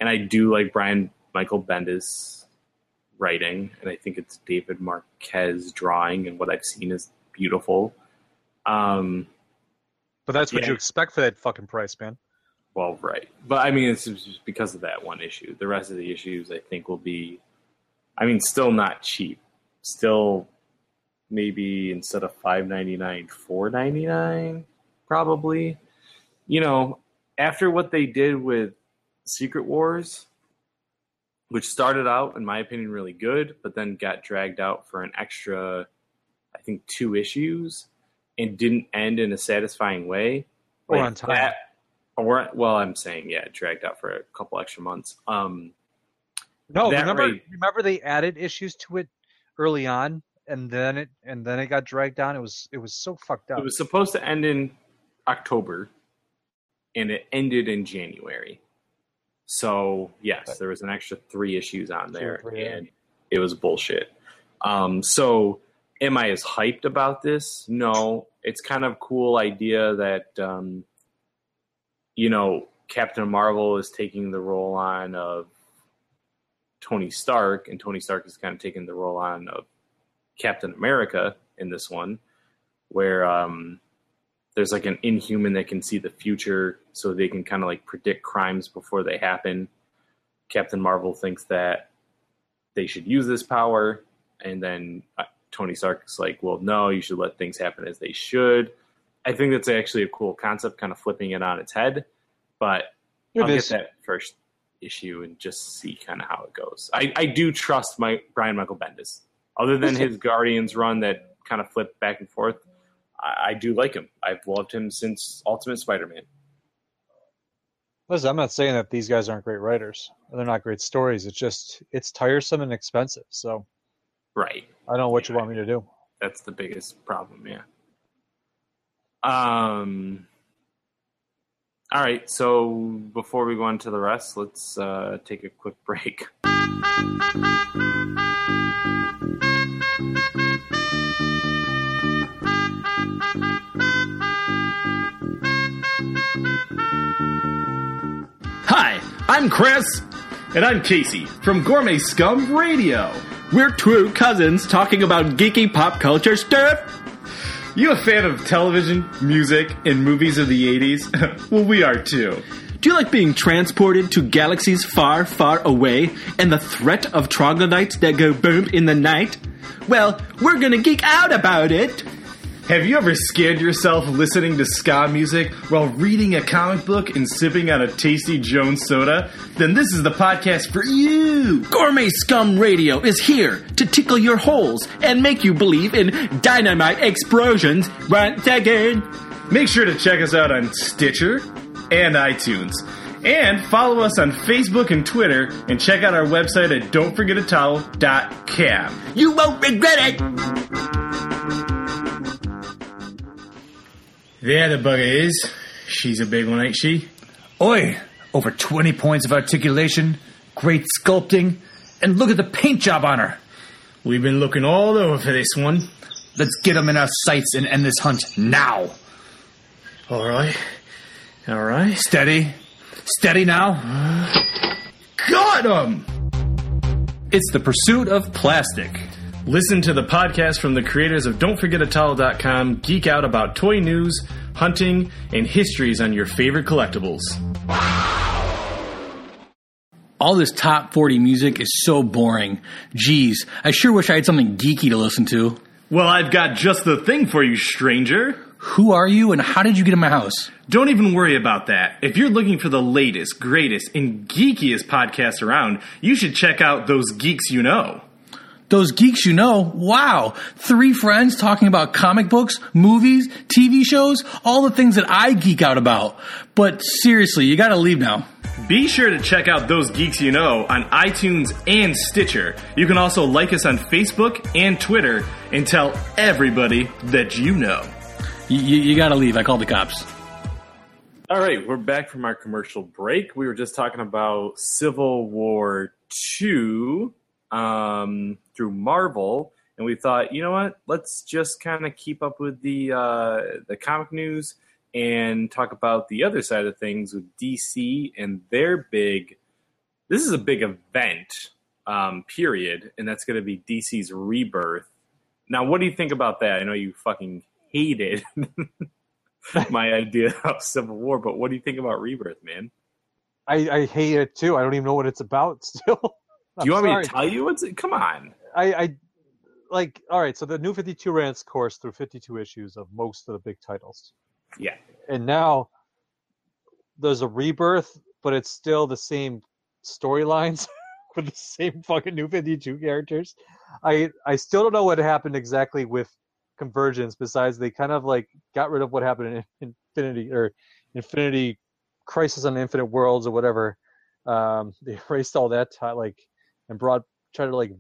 And I do like Brian Michael Bendis writing, and I think it's David Marquez drawing, and what I've seen is beautiful. Um, But that's what Yeah. you expect for that fucking price, man. well, right, but I mean, it's just because of that one issue. The rest of the issues, I think, will be. I mean, still not cheap. Still, maybe instead of five ninety nine, four ninety nine, probably. You know, after what they did with Secret Wars, which started out, in my opinion, really good, but then got dragged out for an extra, I think, two issues, and didn't end in a satisfying way. Or Like on time. that- or well, I'm saying yeah, dragged out for a couple extra months. Um, No, remember rate- remember they added issues to it early on, and then it and then it got dragged down. It was it was so fucked up. it was supposed to end in October, and it ended in January. So yes, Right. there was an extra three issues on there, three, and it was bullshit. Um, so am I as hyped about this? No, it's kind of cool idea that um, you know Captain Marvel is taking the role on of Tony Stark, and Tony Stark is kind of taking the role on of Captain America in this one, where um, there's like an inhuman that can see the future, so they can kind of like predict crimes before they happen. Captain Marvel thinks that they should use this power, and then uh, Tony Stark's like, "Well, no, you should let things happen as they should." I think that's actually a cool concept, kind of flipping it on its head. But I'll get that first issue and just see kind of how it goes. I, I do trust my Brian Michael Bendis. Other than his Guardians run that kind of flipped back and forth, I, I do like him. I've loved him since Ultimate Spider-Man. Listen, I'm not saying that these guys aren't great writers. They're not great stories. It's just it's tiresome and expensive. So Right. I don't know what you want me to do. That's the biggest problem, yeah. Um all right, so before we go on to the rest, let's uh, take a quick <laughs> break. Hi, I'm Chris. And I'm Casey from Gourmet Scum Radio. We're two cousins talking about geeky pop culture stuff. You a fan of television, music, and movies of the 80s? <laughs> well, we are too. Do you like being transported to galaxies far, far away and the threat of troglodytes that go boom in the night? Well, we're gonna geek out about it. Have you ever scared yourself listening to ska music while reading a comic book and sipping on a tasty Jones soda? Then this is the podcast for you. Gourmet Scum Radio is here to tickle your holes and make you believe in dynamite explosions once again. Make sure to check us out on Stitcher and iTunes. And follow us on Facebook and Twitter and check out our website at don'tforgetatowel.com. You won't regret it. There the bugger is. She's a big one, ain't she? Oi! Over 20 points of articulation, great sculpting, and look at the paint job on her. We've been looking all over for this one. Let's get them in our sights and end this hunt now. All right. All right. Steady. Steady now. Got him! It's the pursuit of plastic. Listen to the podcast from the creators of Don'tForgetAtowel.com. Geek out about toy news, hunting, and histories on your favorite collectibles. All this top 40 music is so boring. Geez, I sure wish I had something geeky to listen to. Well, I've got just the thing for you, stranger. Who are you and how did you get in my house? Don't even worry about that. If you're looking for the latest, greatest, and geekiest podcasts around, you should check out Those Geeks You Know. Those geeks you know, wow. Three friends talking about comic books, movies, TV shows, all the things that I geek out about. But seriously, you gotta leave now. Be sure to check out Those Geeks You Know on iTunes and Stitcher. You can also like us on Facebook and Twitter and tell everybody that you know. You, you, you gotta leave. I called the cops. All right, we're back from our commercial break. We were just talking about Civil War Two um, through Marvel, and we thought, you know what? Let's just kind of keep up with the uh, the comic news and talk about the other side of things with DC and their big. This is a big event, um, period, and that's going to be DC's rebirth. Now, what do you think about that? I know you fucking hated <laughs> my idea of Civil War, but what do you think about Rebirth, man? I, I hate it too. I don't even know what it's about <laughs> still. Do you want me to tell you what's it? Come on. I, I like all right. So the new Fifty Two ran its course through Fifty Two issues of most of the big titles, Yeah. and now there's a rebirth, but it's still the same storylines. <laughs> with the same fucking new 52 characters. I I still don't know what happened exactly with Convergence besides they kind of like got rid of what happened in <laughs> Infinity or Infinity Crisis on Infinite Worlds or whatever. Um, <laughs> they erased all that ti like and brought tried to like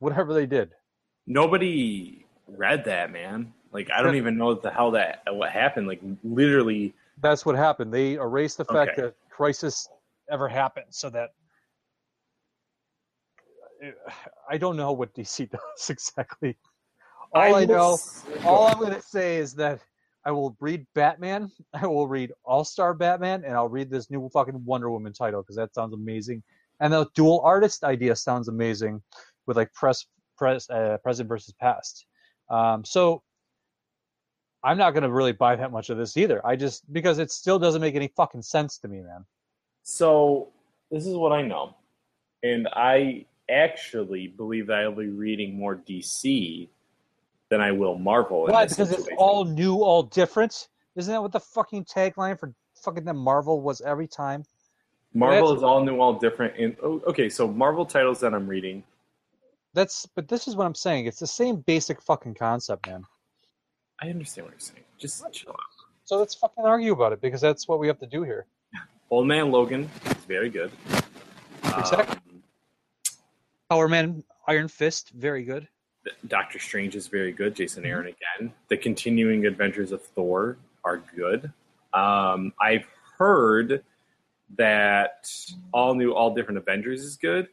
whatever they did. Nobody read that, man. Like I don't even know the hell that what happened. Like literally, That's what happened. They erased the fact Okay. that Crisis ever happened, so that <sighs> I don't know what DC <laughs> does exactly. All I, will know, all I'm going to say is that I will read Batman, <laughs> I will read All Star Batman, and I'll read this new fucking Wonder Woman title because that sounds amazing. And the dual artist idea sounds amazing with like press, press, uh, present versus past. Um, so I'm not going to really buy that much of this either. I just because it still doesn't make any fucking sense to me, man. So this is what I know, and I actually believe that I'll be reading more DC than I will Marvel. Why? Because it's all new, all different. Isn't that what the fucking tagline for fucking the Marvel was every time? Marvel that's- is all new, all different. And oh, okay, so Marvel titles that I'm reading. That's but this is what I'm saying. It's the same basic fucking concept, man. I understand what you're saying. Just chill out. So let's fucking argue about it because that's what we have to do here. <laughs> Old Man Logan is very good. Exactly. Um, Power Man, Iron Fist, very good. Doctor Strange is very good. Jason Aaron again. The continuing adventures of Thor are good. Um, I've heard that all new, all different Avengers is good,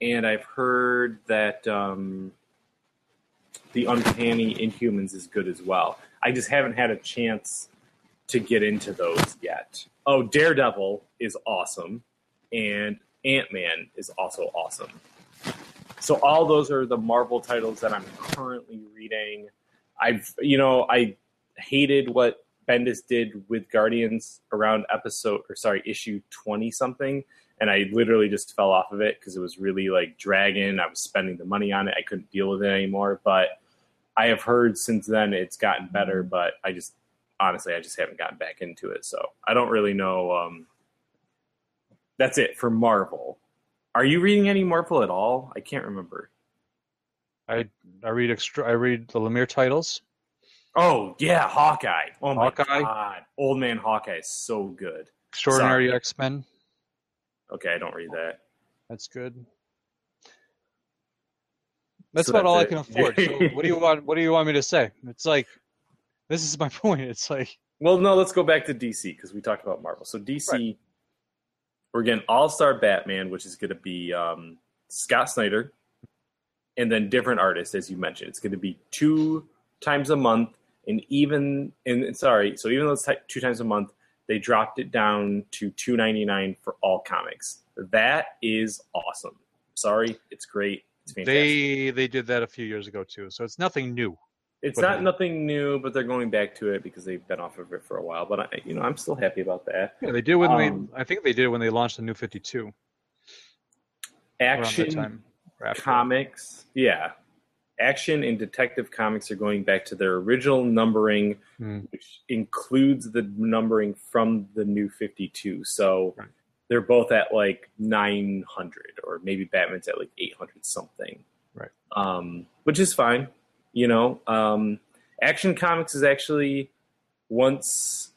and I've heard that um, the Uncanny Inhumans is good as well. I just haven't had a chance to get into those yet. Oh, Daredevil is awesome, and Ant Man is also awesome. So all those are the Marvel titles that I'm currently reading. I've you know I hated what Bendis did with Guardians around episode or sorry issue twenty something, and I literally just fell off of it because it was really like dragging. I was spending the money on it. I couldn't deal with it anymore. But I have heard since then it's gotten better. But I just honestly I just haven't gotten back into it. So I don't really know. Um, that's it for Marvel. Are you reading any Marvel at all? I can't remember. I I read extra. I read the Lemire titles. Oh yeah, Hawkeye. Oh my Hawkeye? god, Old Man Hawkeye is so good. Extraordinary X Men. Okay, I don't read that. That's good. That's So about all I can afford. So what do you want? What do you want me to say? It's like, this is my <laughs> point. It's like, Well, no, let's go back to DC because we talked about Marvel. So DC, we're getting All Star Batman, which is going to be um, Scott Snyder, and then different artists, as you mentioned. It's going to be two times a month, and even and sorry, so even though it's two times a month, they dropped it down to two ninety nine for all comics. That is awesome. Sorry, it's great. It's fantastic. they they did that a few years ago too. So it's nothing new. It's not nothing new, but they're going back to it because they've been off of it for a while. But I, you know, I'm still happy about that. Yeah, they did when Um, they. I think they did when they launched the new Fifty Two Action time. comics, yeah, action and detective comics are going back to their original numbering, Hmm. which includes the numbering from the new 52. So Right. they're both at like 900, or maybe Batman's at like 800 something. Right. Um, which is fine. You know, um, Action Comics is actually once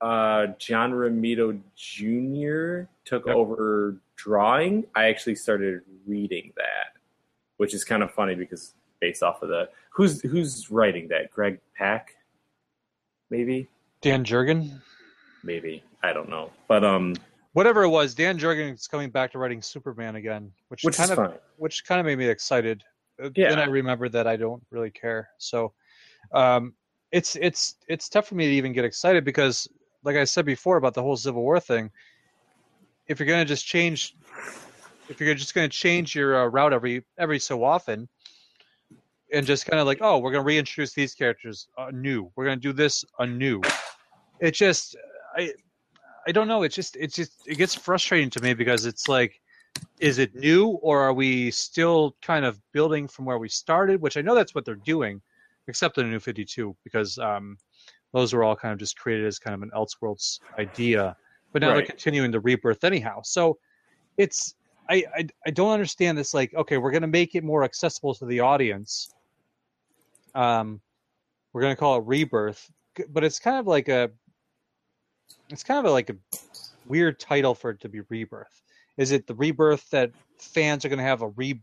uh, John Romita Jr. took Yep. over drawing, I actually started reading that, which is kind of funny because based off of the who's who's writing that? Greg Pak, maybe, Dan Jurgen, maybe I don't know, but um, whatever it was, Dan Jurgen is coming back to writing Superman again, which, which kind is of fine. which kind of made me excited. Yeah. Then I remember that I don't really care. So um, it's it's it's tough for me to even get excited because, like I said before about the whole Civil War thing, if you're going to just change, if you're just going to change your uh, route every every so often, and just kind of like, oh, we're going to reintroduce these characters anew, we're going to do this anew. It just I I don't know. It's just it's just it gets frustrating to me because it's like is it new or are we still kind of building from where we started which i know that's what they're doing except in the new 52 because um, those were all kind of just created as kind of an elseworlds idea but now they're continuing the rebirth anyhow so it's I, I I don't understand this. Like, okay, we're gonna make it more accessible to the audience. Um, we're gonna call it Rebirth, but it's kind of like a, it's kind of like a weird title for it to be Rebirth. Is it the rebirth that fans are gonna have a re,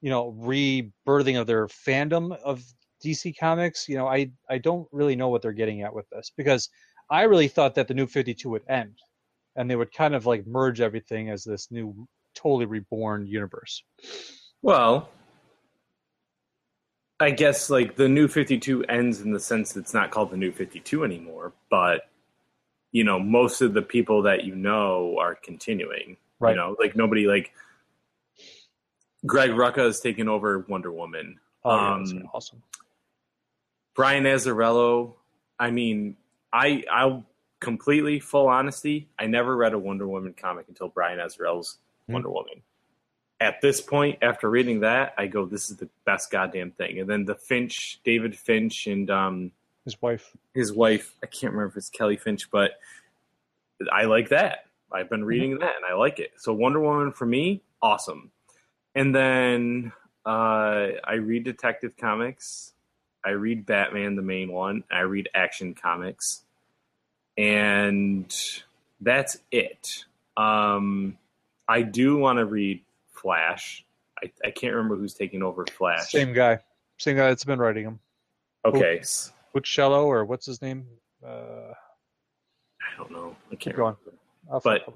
you know, rebirthing of their fandom of DC Comics? You know, I I don't really know what they're getting at with this because I really thought that the New Fifty Two would end and they would kind of like merge everything as this new totally reborn universe. Well, I guess like the new 52 ends in the sense that it's not called the new 52 anymore, but you know, most of the people that you know are continuing. Right. You know, like nobody like Greg Rucka has taken over Wonder Woman. Oh, yeah, Um, awesome. Brian Azzarello I mean, I I'll completely full honesty, I never read a Wonder Woman comic until Brian Azzarello's Hmm. Wonder Woman. At this point, after reading that, I go, "This is the best goddamn thing." And then the Finch, David Finch, and um, His wife. his wife, I can't remember if it's Kelly Finch, but I like that. I've been reading that and I like it. So Wonder Woman for me, awesome. And then uh, I read Detective Comics. I read Batman, the main one. I read Action Comics. And that's it. Um, I do want to read Flash. I, I can't remember who's taking over Flash. Same guy. Same guy that's been writing him. Okay. Buccello or what's his name? Uh, I don't know. I can't remember. I'll But-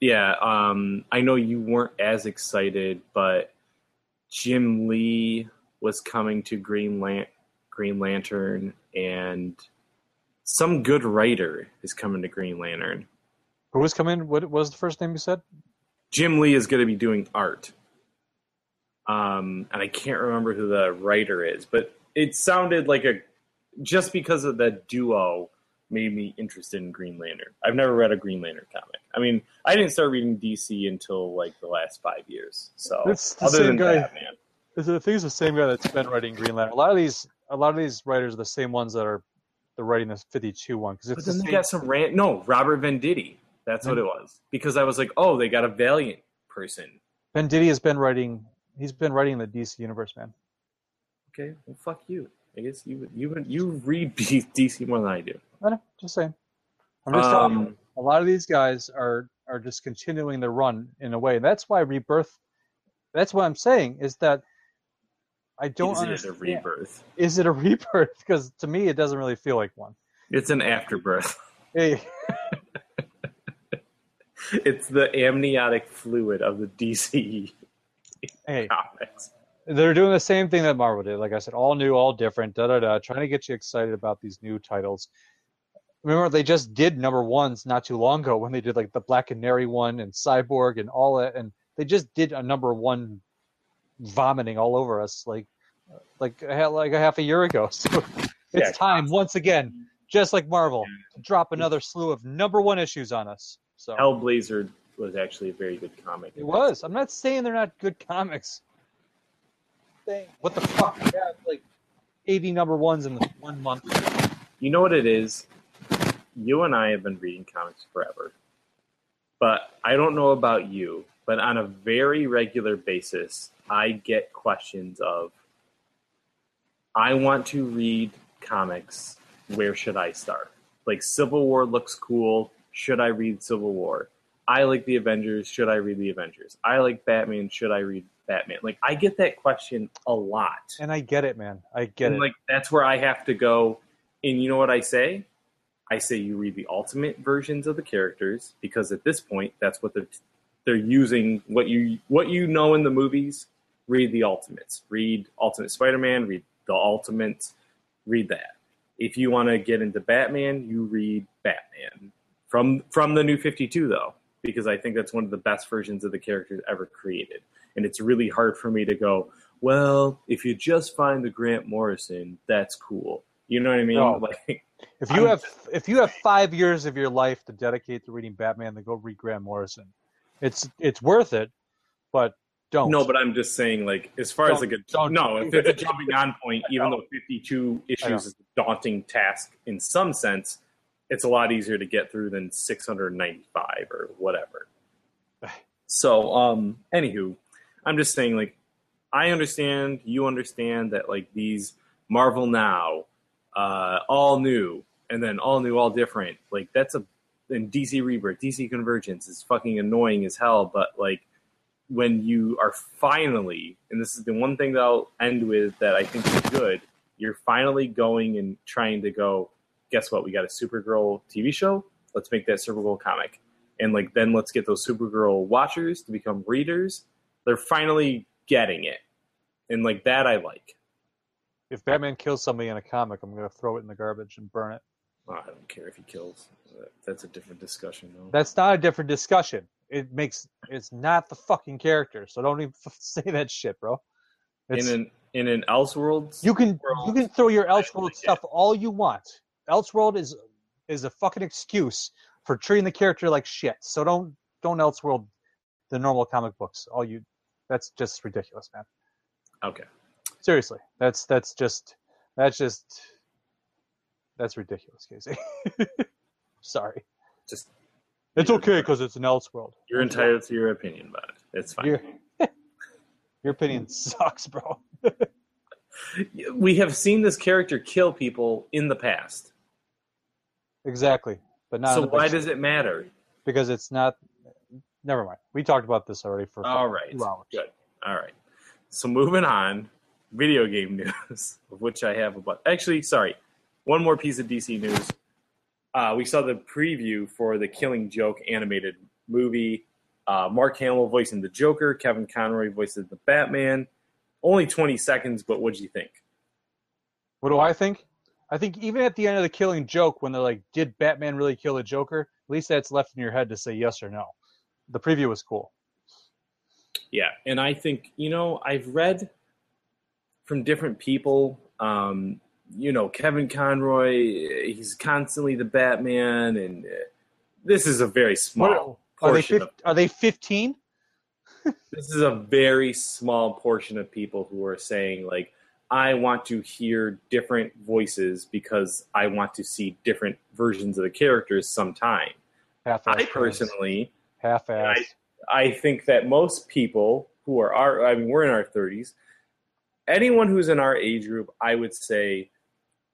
Yeah, um, I know you weren't as excited, but Jim Lee was coming to Green Lan- Green Lantern, and some good writer is coming to Green Lantern. who was coming? What was the first name you said? Jim Lee is going to be doing art, um, and I can't remember who the writer is, but it sounded like a just because of that duo made me interested in Green Lantern. I've never read a Green Lantern comic. I mean, I didn't start reading DC until like the last five years. So It's the other same guy. Batman, Is it, I think it's the same guy that's been writing Green Lantern. A lot of these, a lot of these writers are the same ones that are they're writing this Fifty Two one because but then the they got some rant. No, Robert Venditti. That's what hmm? it was because I was like, oh, they got a Valiant person. Venditti has been writing. He's been writing the DC universe, man. Okay, well, fuck you. I guess you you would you read <laughs> DC more than I do. I know, just saying. I'm just telling you, Um, a lot of these guys are are just continuing their run in a way. That's why rebirth. That's what I'm saying is that I don't is it a rebirth? Is it a <laughs> rebirth? Because to me, it doesn't really feel like one. It's an afterbirth. <laughs> Hey, It's the amniotic fluid of the DC hey, comics. They're doing the same thing that Marvel did. Like I said, all new, all different, da da da, trying to get you excited about these new titles. Remember, they just did number ones not too long ago when they did like the Black Canary one and Cyborg and all that, and they just did a number one vomiting all over us like like a, like a half a year ago. <laughs> So it's Yeah. time once again, just like Marvel, to drop another slew of number one issues on us. So Hellblazer was actually a very good comic. it was. I'm not saying they're not good comics. Saying, what the fuck? Have like 80 number ones in the one month. You know what it is? You and I have been reading comics forever. But I don't know about you, but on a very regular basis, I get questions of I want to read comics. Where should I start? Like Civil War looks cool. Should I read Civil War? I like the Avengers. Should I read the Avengers? I like Batman. Should I read Batman? Like I get that question a lot. And I get it, man. I get and it. like that's where I have to go. And you know what I say? I say you read the ultimate versions of the characters because at this point, that's what they're they're using. What you what you know in the movies. Read the ultimates. Read Ultimate Spider-Man. Read the Ultimates. Read that. If you want to get into Batman, you read Batman from from the New Fifty Two though, because I think that's one of the best versions of the characters ever created. And it's really hard for me to go, well, if you just find the Grant Morrison, that's cool. You know what I mean? No. <laughs> Like, if you I'm- have if you have five years of your life to dedicate to reading Batman, then go read Grant Morrison. It's it's worth it, but don't. no, but I'm just saying, like, as far as Don't- like a no, if it's a jumping on point, <laughs> even though 52 issues is a daunting task in some sense, it's a lot easier to get through than 695 or whatever. <sighs> So, um, anywho, I'm just saying, like, I understand, you understand that, like, these Marvel now, uh, all new, and then all new, all different, like, that's a, and DC Rebirth, DC Convergence is fucking annoying as hell, but, like, when you are finally, and this is the one thing that I'll end with that I think is good, you're finally going and trying to go, guess what? We got a Supergirl TV show. Let's make that Supergirl comic. And like then let's get those Supergirl watchers to become readers. They're finally getting it. And like that I like. If Batman kills somebody in a comic, I'm gonna throw it in the garbage and burn it. Oh, I don't care if he kills. Uh, that's a different discussion though. That's not a different discussion. It makes it's not the fucking character, so don't even <laughs> f- say that shit, bro. It's, in an in an Elseworlds you can world, you can throw your Elseworld like stuff all you want. Elseworld is is a fucking excuse for treating the character like shit. So don't don't Elseworld the normal comic books. All you that's just ridiculous, man. Okay. Seriously, that's that's just that's just that's ridiculous, Casey. <laughs> Sorry, Just it's okay because it's an Elseworld. you're entitled to your opinion about it. It's fine. Your <laughs> your opinion sucks, bro. <laughs> we have seen this character kill people in the past. Exactly, but not so why does it matter? because it's not. Never mind. We talked about this already for All right. two hours. Good. All right. So moving on, video game <laughs> news, of which I have about. Actually, sorry, one more piece of DC news. Uh, we saw the preview for the Killing Joke animated movie. Uh, Mark Hamill voicing the Joker, Kevin Conroy voices the Batman. Only 20 seconds, but what'd you think? What do I think? I think even at the end of the Killing Joke, when they're like, "Did Batman really kill the Joker?" At least that's left in your head to say yes or no. The preview was cool. Yeah, and I think you know I've read from different people. Um, you know, Kevin Conroy, he's constantly the Batman, and uh, this is a very small What- are they portion fif- of are they fifteen? <laughs> this is a very small portion of people who are saying like I want to hear different voices because I want to see different versions of the characters sometime. I personally half ass. I think that most people who are our, I mean, we're in our 30s. Anyone who's in our age group, I would say,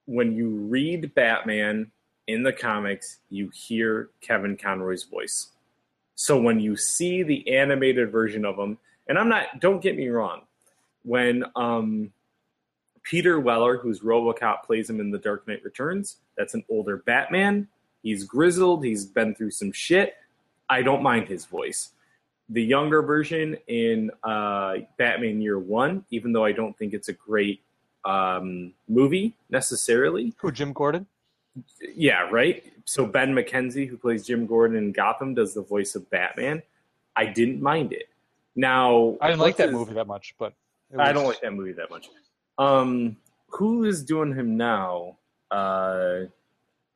when you read Batman in the comics, you hear Kevin Conroy's voice. So when you see the animated version of him, and I'm not, don't get me wrong, when um, Peter Weller, who's RoboCop, plays him in The Dark Knight Returns, that's an older Batman. He's grizzled. He's been through some shit. I don't mind his voice the younger version in uh, Batman Year One, even though I don't think it's a great um, movie necessarily. Who Jim Gordon? Yeah, right. So Ben McKenzie, who plays Jim Gordon in Gotham, does the voice of Batman. I didn't mind it. Now I didn't like what's that movie that much, but it I don't like that movie that much. Um, who is doing him now? Uh,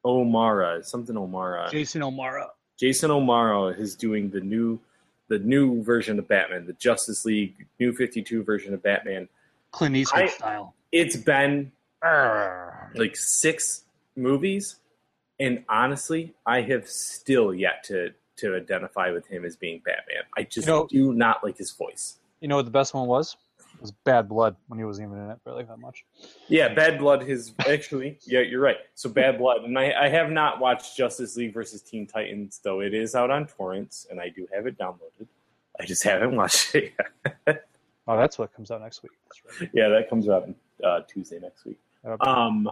O'Mara, something O'Mara. Jason O'Mara. Jason O'Mara is doing the new the new version of Batman, the Justice League new 52 version of Batman. Clint Eastwood I- style. It's been Arr. like 6 movies and honestly, I have still yet to to identify with him as being Batman. I just You know- do not like his voice. You know what the best one was? Was Bad Blood when he wasn't even in it really that much. Yeah, Bad Blood his actually, yeah, you're right. So Bad Blood and I, I have not watched Justice League versus Teen Titans though it is out on torrents and I do have it downloaded. I just haven't watched it yet. <laughs> Oh, that's what comes out next week. That's right. Yeah, that comes out uh, Tuesday next week. Yep. Um,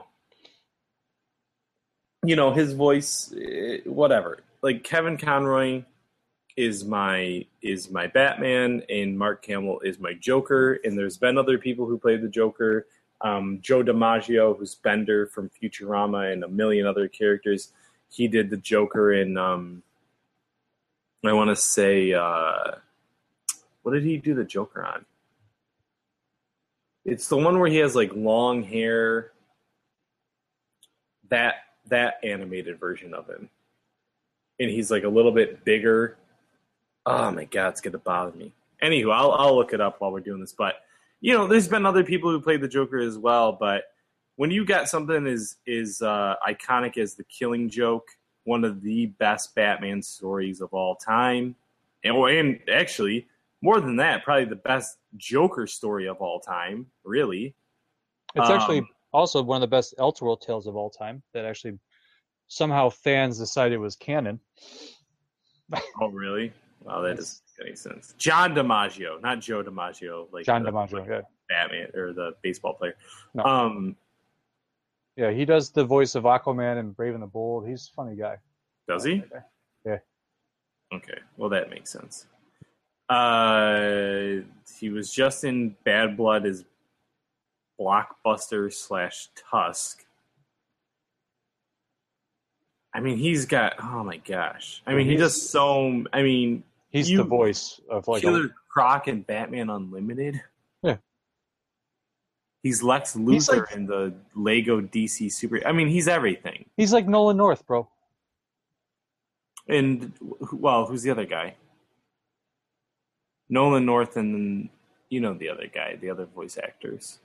you know his voice, eh, whatever. Like Kevin Conroy is my is my Batman, and Mark Hamill is my Joker. And there's been other people who played the Joker. Um, John DiMaggio, who's Bender from Futurama, and a million other characters. He did the Joker in. Um, I want to say, uh, what did he do the Joker on? It's the one where he has like long hair. That that animated version of him, and he's like a little bit bigger. Oh my god, it's gonna bother me. Anywho, I'll I'll look it up while we're doing this. But you know, there's been other people who played the Joker as well. But when you got something as is uh, iconic as the Killing Joke, one of the best Batman stories of all time, and, oh, and actually more than that, probably the best Joker story of all time. Really, It's Um, actually also one of the best Elseworld tales of all time. That actually somehow fans decided was canon. oh really? Wow, that doesn't make any sense. John DiMaggio, not Joe DiMaggio, like John the- DiMaggio, like yeah, Batman or the baseball player. No. Um, yeah, he does the voice of Aquaman and Brave and the Bold. He's a funny guy. does he? Yeah. Okay, well that makes sense. Uh, he was just in Bad Blood as Blockbuster slash Tusk. I mean, he's got. Oh my gosh! I mean, he does so. I mean, He's You- the voice of like a, Killer Croc and Batman Unlimited. Yeah. He's Lex Luthor He's like- in the Lego DC Super. I mean, he's everything. he's like Nolan North, bro. And well, who's the other guy? Nolan North, and you know the other guy, the other voice actors.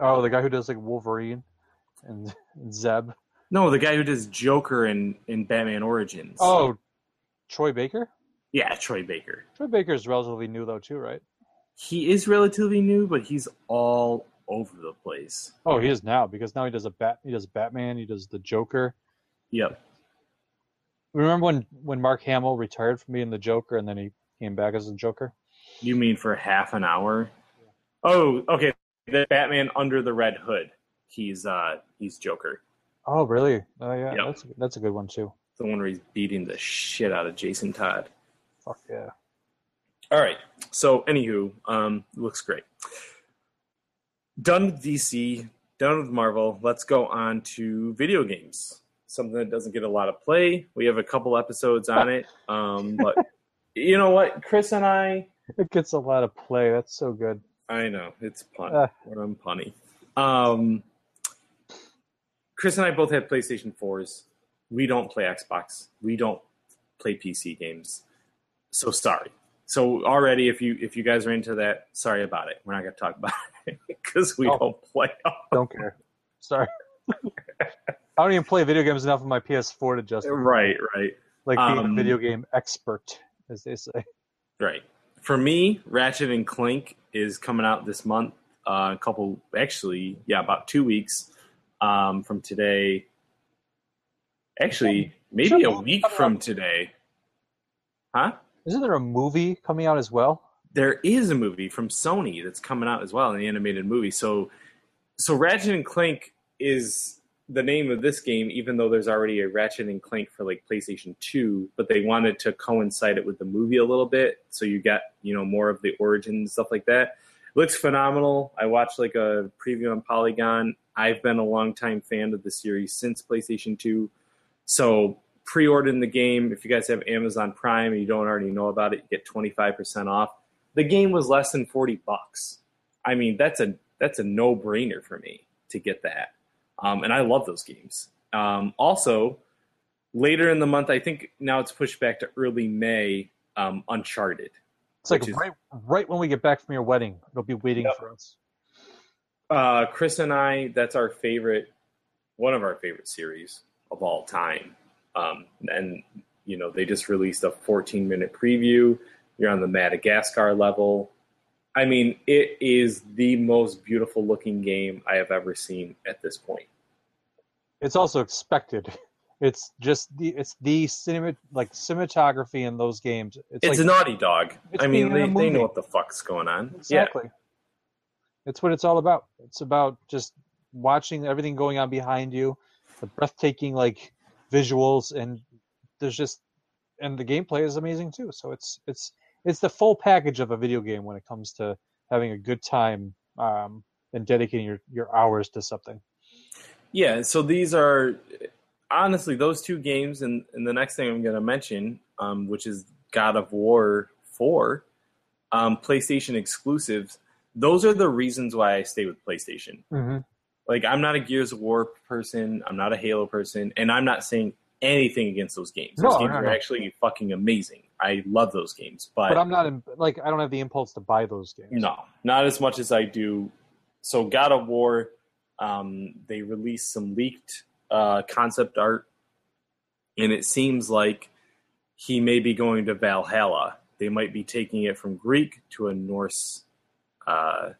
Oh, the guy who does like Wolverine and, and Zeb. No, the guy who does Joker in in Batman Origins. Oh, Troy Baker. yeah, Troy Baker. Troy Baker is relatively new though, too, right? He is relatively new, but he's all over the place. Oh, he is now because now he does a bat. He does Batman. He does the Joker. Yep. Remember when when Mark Hamill retired from being the Joker and then he came back as the Joker? You mean for half an hour? Oh, okay. The Batman under the red hood. He's uh he's Joker. Oh, really? Oh, yeah. Yep. That's that's a good one too. The one where he's beating the shit out of Jason Todd. Fuck yeah. All right. So, anywho, um, looks great. Done with DC, done with Marvel. Let's go on to video games. Something that doesn't get a lot of play. We have a couple episodes on it, <laughs> um, but you know what, Chris and I, It gets a lot of play. That's so good. I know it's pun. Uh. What I'm punny. Um, Chris and I both have PlayStation 4s. We don't play Xbox. We don't play PC games. So sorry. So already, if you if you guys are into that, sorry about it. We're not going to talk about <laughs> it because we Oh. don't play. <laughs> Don't care. Sorry. <laughs> I don't even play video games enough on my PS4 to justify right, right, like being Um, a video game expert, as they say. right. For me, Ratchet and Clank is coming out this month. Uh, a couple, actually, yeah, about two weeks um, from today. Actually, maybe a week from today. Huh? Isn't there a movie coming out as well? There is a movie from Sony that's coming out as well, an animated movie. So, so Ratchet and Clank is the name of this game, even though there's already a Ratchet and Clank for like PlayStation Two. But they wanted to coincide it with the movie a little bit, so you get you know more of the origin and stuff like that. looks phenomenal. I watched like a preview on Polygon. I've been a longtime fan of the series since PlayStation 2. So pre-ordering the game. If you guys have Amazon Prime and you don't already know about it, you get 25% off. The game was less than 40 bucks. I mean, that's a that's a no-brainer for me to get that. Um, and I love those games. Um, also, later in the month, I think now it's pushed back to early May. Um, Uncharted. It's like is- right, right when we get back from your wedding, it'll be waiting Yep. for us. Uh, Chris and I, that's our favorite, one of our favorite series of all time. Um, and, you know, they just released a 14 minute preview. You're on the Madagascar level. I mean, it is the most beautiful looking game I have ever seen at this point. It's also expected. It's just the it's the cinema like cinematography in those games. It's, It's like, a Naughty Dog. I mean, being in a they, they know what the fuck's going on. exactly. It's what it's all about. It's about just watching everything going on behind you, the breathtaking like visuals, and there's just and the gameplay is amazing too. So it's it's it's the full package of a video game when it comes to having a good time um, and dedicating your, your hours to something. Yeah, so these are honestly those two games, and, and the next thing I'm going to mention, um, which is God of War 4, um, PlayStation exclusives. Those are the reasons why I stay with PlayStation. Mm-hmm. Like, I'm not a Gears of War person, I'm not a Halo person, and I'm not saying anything against those games. Those No, games no, are no. actually fucking amazing. I love those games, but, But I'm not in, like I don't have the impulse to buy those games. no, not as much as I do. So, God of War, um, they released some leaked uh, concept art, and it seems like he may be going to Valhalla. They might be taking it from Greek to a Norse uh,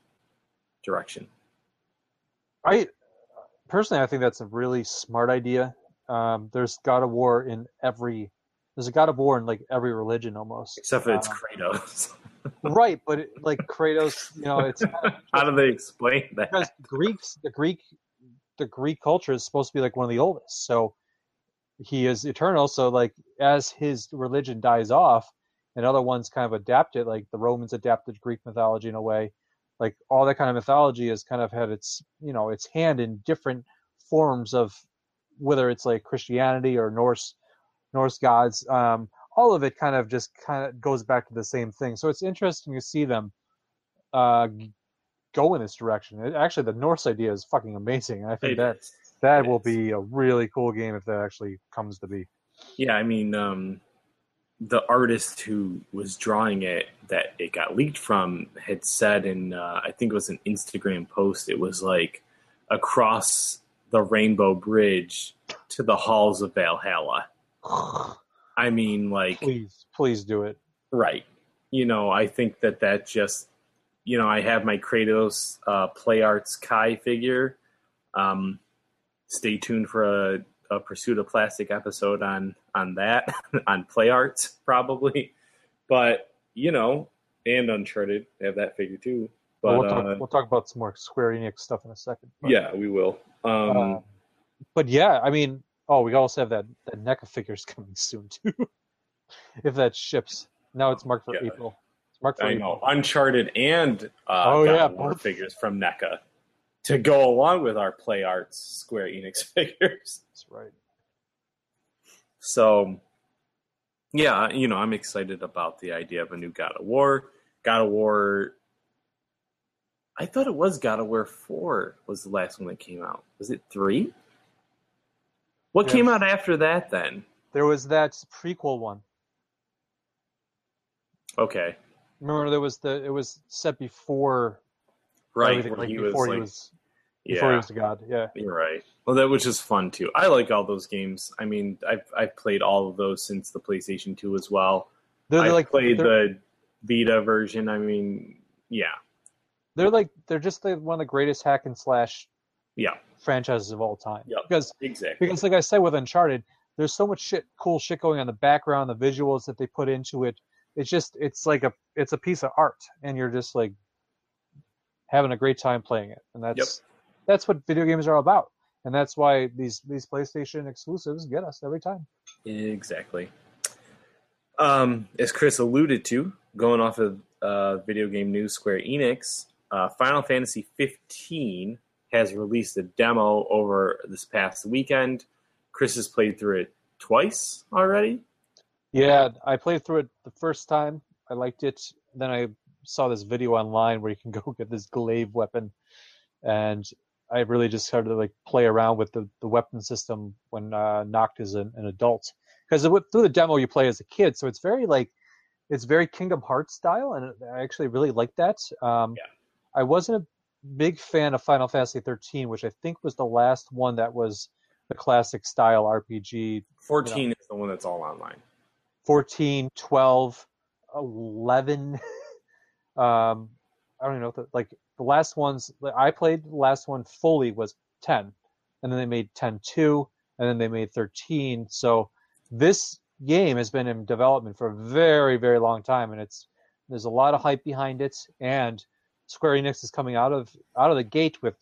direction. I personally, I think that's a really smart idea. Um, there's God of War in every. There's a God of War in like every religion almost. Except for it's Um, Kratos. <laughs> right, but it, like Kratos, you know, it's <laughs> How do they explain that? because Greeks, the Greek, the Greek culture is supposed to be like one of the oldest. So he is eternal. So like as his religion dies off, and other ones kind of adapt it, like the Romans adapted Greek mythology in a way. Like all that kind of mythology has kind of had its, you know, its hand in different forms of whether it's like Christianity or Norse Norse gods. Um, all of it kind of just kind of goes back to the same thing. So it's interesting to see them uh, go in this direction. It, actually, the Norse idea is fucking amazing. I think It that is. that It will is. be a really cool game if that actually comes to be. Yeah, I mean, um, the artist who was drawing it that it got leaked from had said in, uh, I think it was an Instagram post, it was like across the Rainbow Bridge to the halls of Valhalla. <sighs> I mean, like, please, please do it. right. You know, I think that that just, you know, I have my Kratos uh, Play Arts Kai figure. Um, stay tuned for a, a Pursuit of Plastic episode on on that <laughs> on Play Arts probably, but you know, and Uncharted have that figure too. But we'll, talk, uh, we'll talk about some more Square Enix stuff in a second. But, yeah, we will. Um, uh, but yeah, I mean, oh, we also have that that NECA figures <laughs> coming soon too. if that ships, now it's marked for Yeah. April. It's marked for I April. know Uncharted and uh, Oh, God yeah, both. figures from NECA to go along with our Play Arts Square Enix <laughs> figures. That's right. So, yeah, you know, I'm excited about the idea of a new God of War. God of War. I thought it was God of War 4 was the last one that came out. Was it 3? What Yeah. came out after that then? There was that prequel one. Okay. Remember, there was the it was set before Right. like he before was he was before he yeah, was the god. Yeah, you're right. Well, that was just fun too. I like all those games. I mean, I've, I've played all of those since the PlayStation 2 as well. they're, I like played they're, the Vita version. I mean, yeah. they're like they're just like one of the greatest hack and slash Yeah, franchises of all time. Yep. Because exactly. because like I said with Uncharted, there's so much shit, cool shit going on in the background, the visuals that they put into it. It's just it's like a it's a piece of art, and you're just like having a great time playing it, and that's that's what video games are all about, and that's why these these PlayStation exclusives get us every time. Exactly. Um, as Chris alluded to, going off of uh, video game news, Square Enix, uh, Final Fantasy 15 has released a demo over this past weekend. Chris has played through it twice already. Yeah, I played through it the first time. I liked it. Then I saw this video online where you can <laughs> go get this glaive weapon, and I really just started to like play around with the, the weapon system when uh, Noct is an, an adult. Because through the demo you play as a kid, so it's very like it's very Kingdom Hearts style, and I actually really like that. Um, Yeah. I wasn't a big fan of Final Fantasy 13, which I think was the last one that was the classic style RPG 14 is the one that's all online. 14, 12, 11. <laughs> um, I don't even know. If the, like the last ones I played, the last one fully was 10. And then they made 10 2, and then they made 13. So this game has been in development for a very, very long time. And it's there's a lot of hype behind it. And Square Enix is coming out of out of the gate with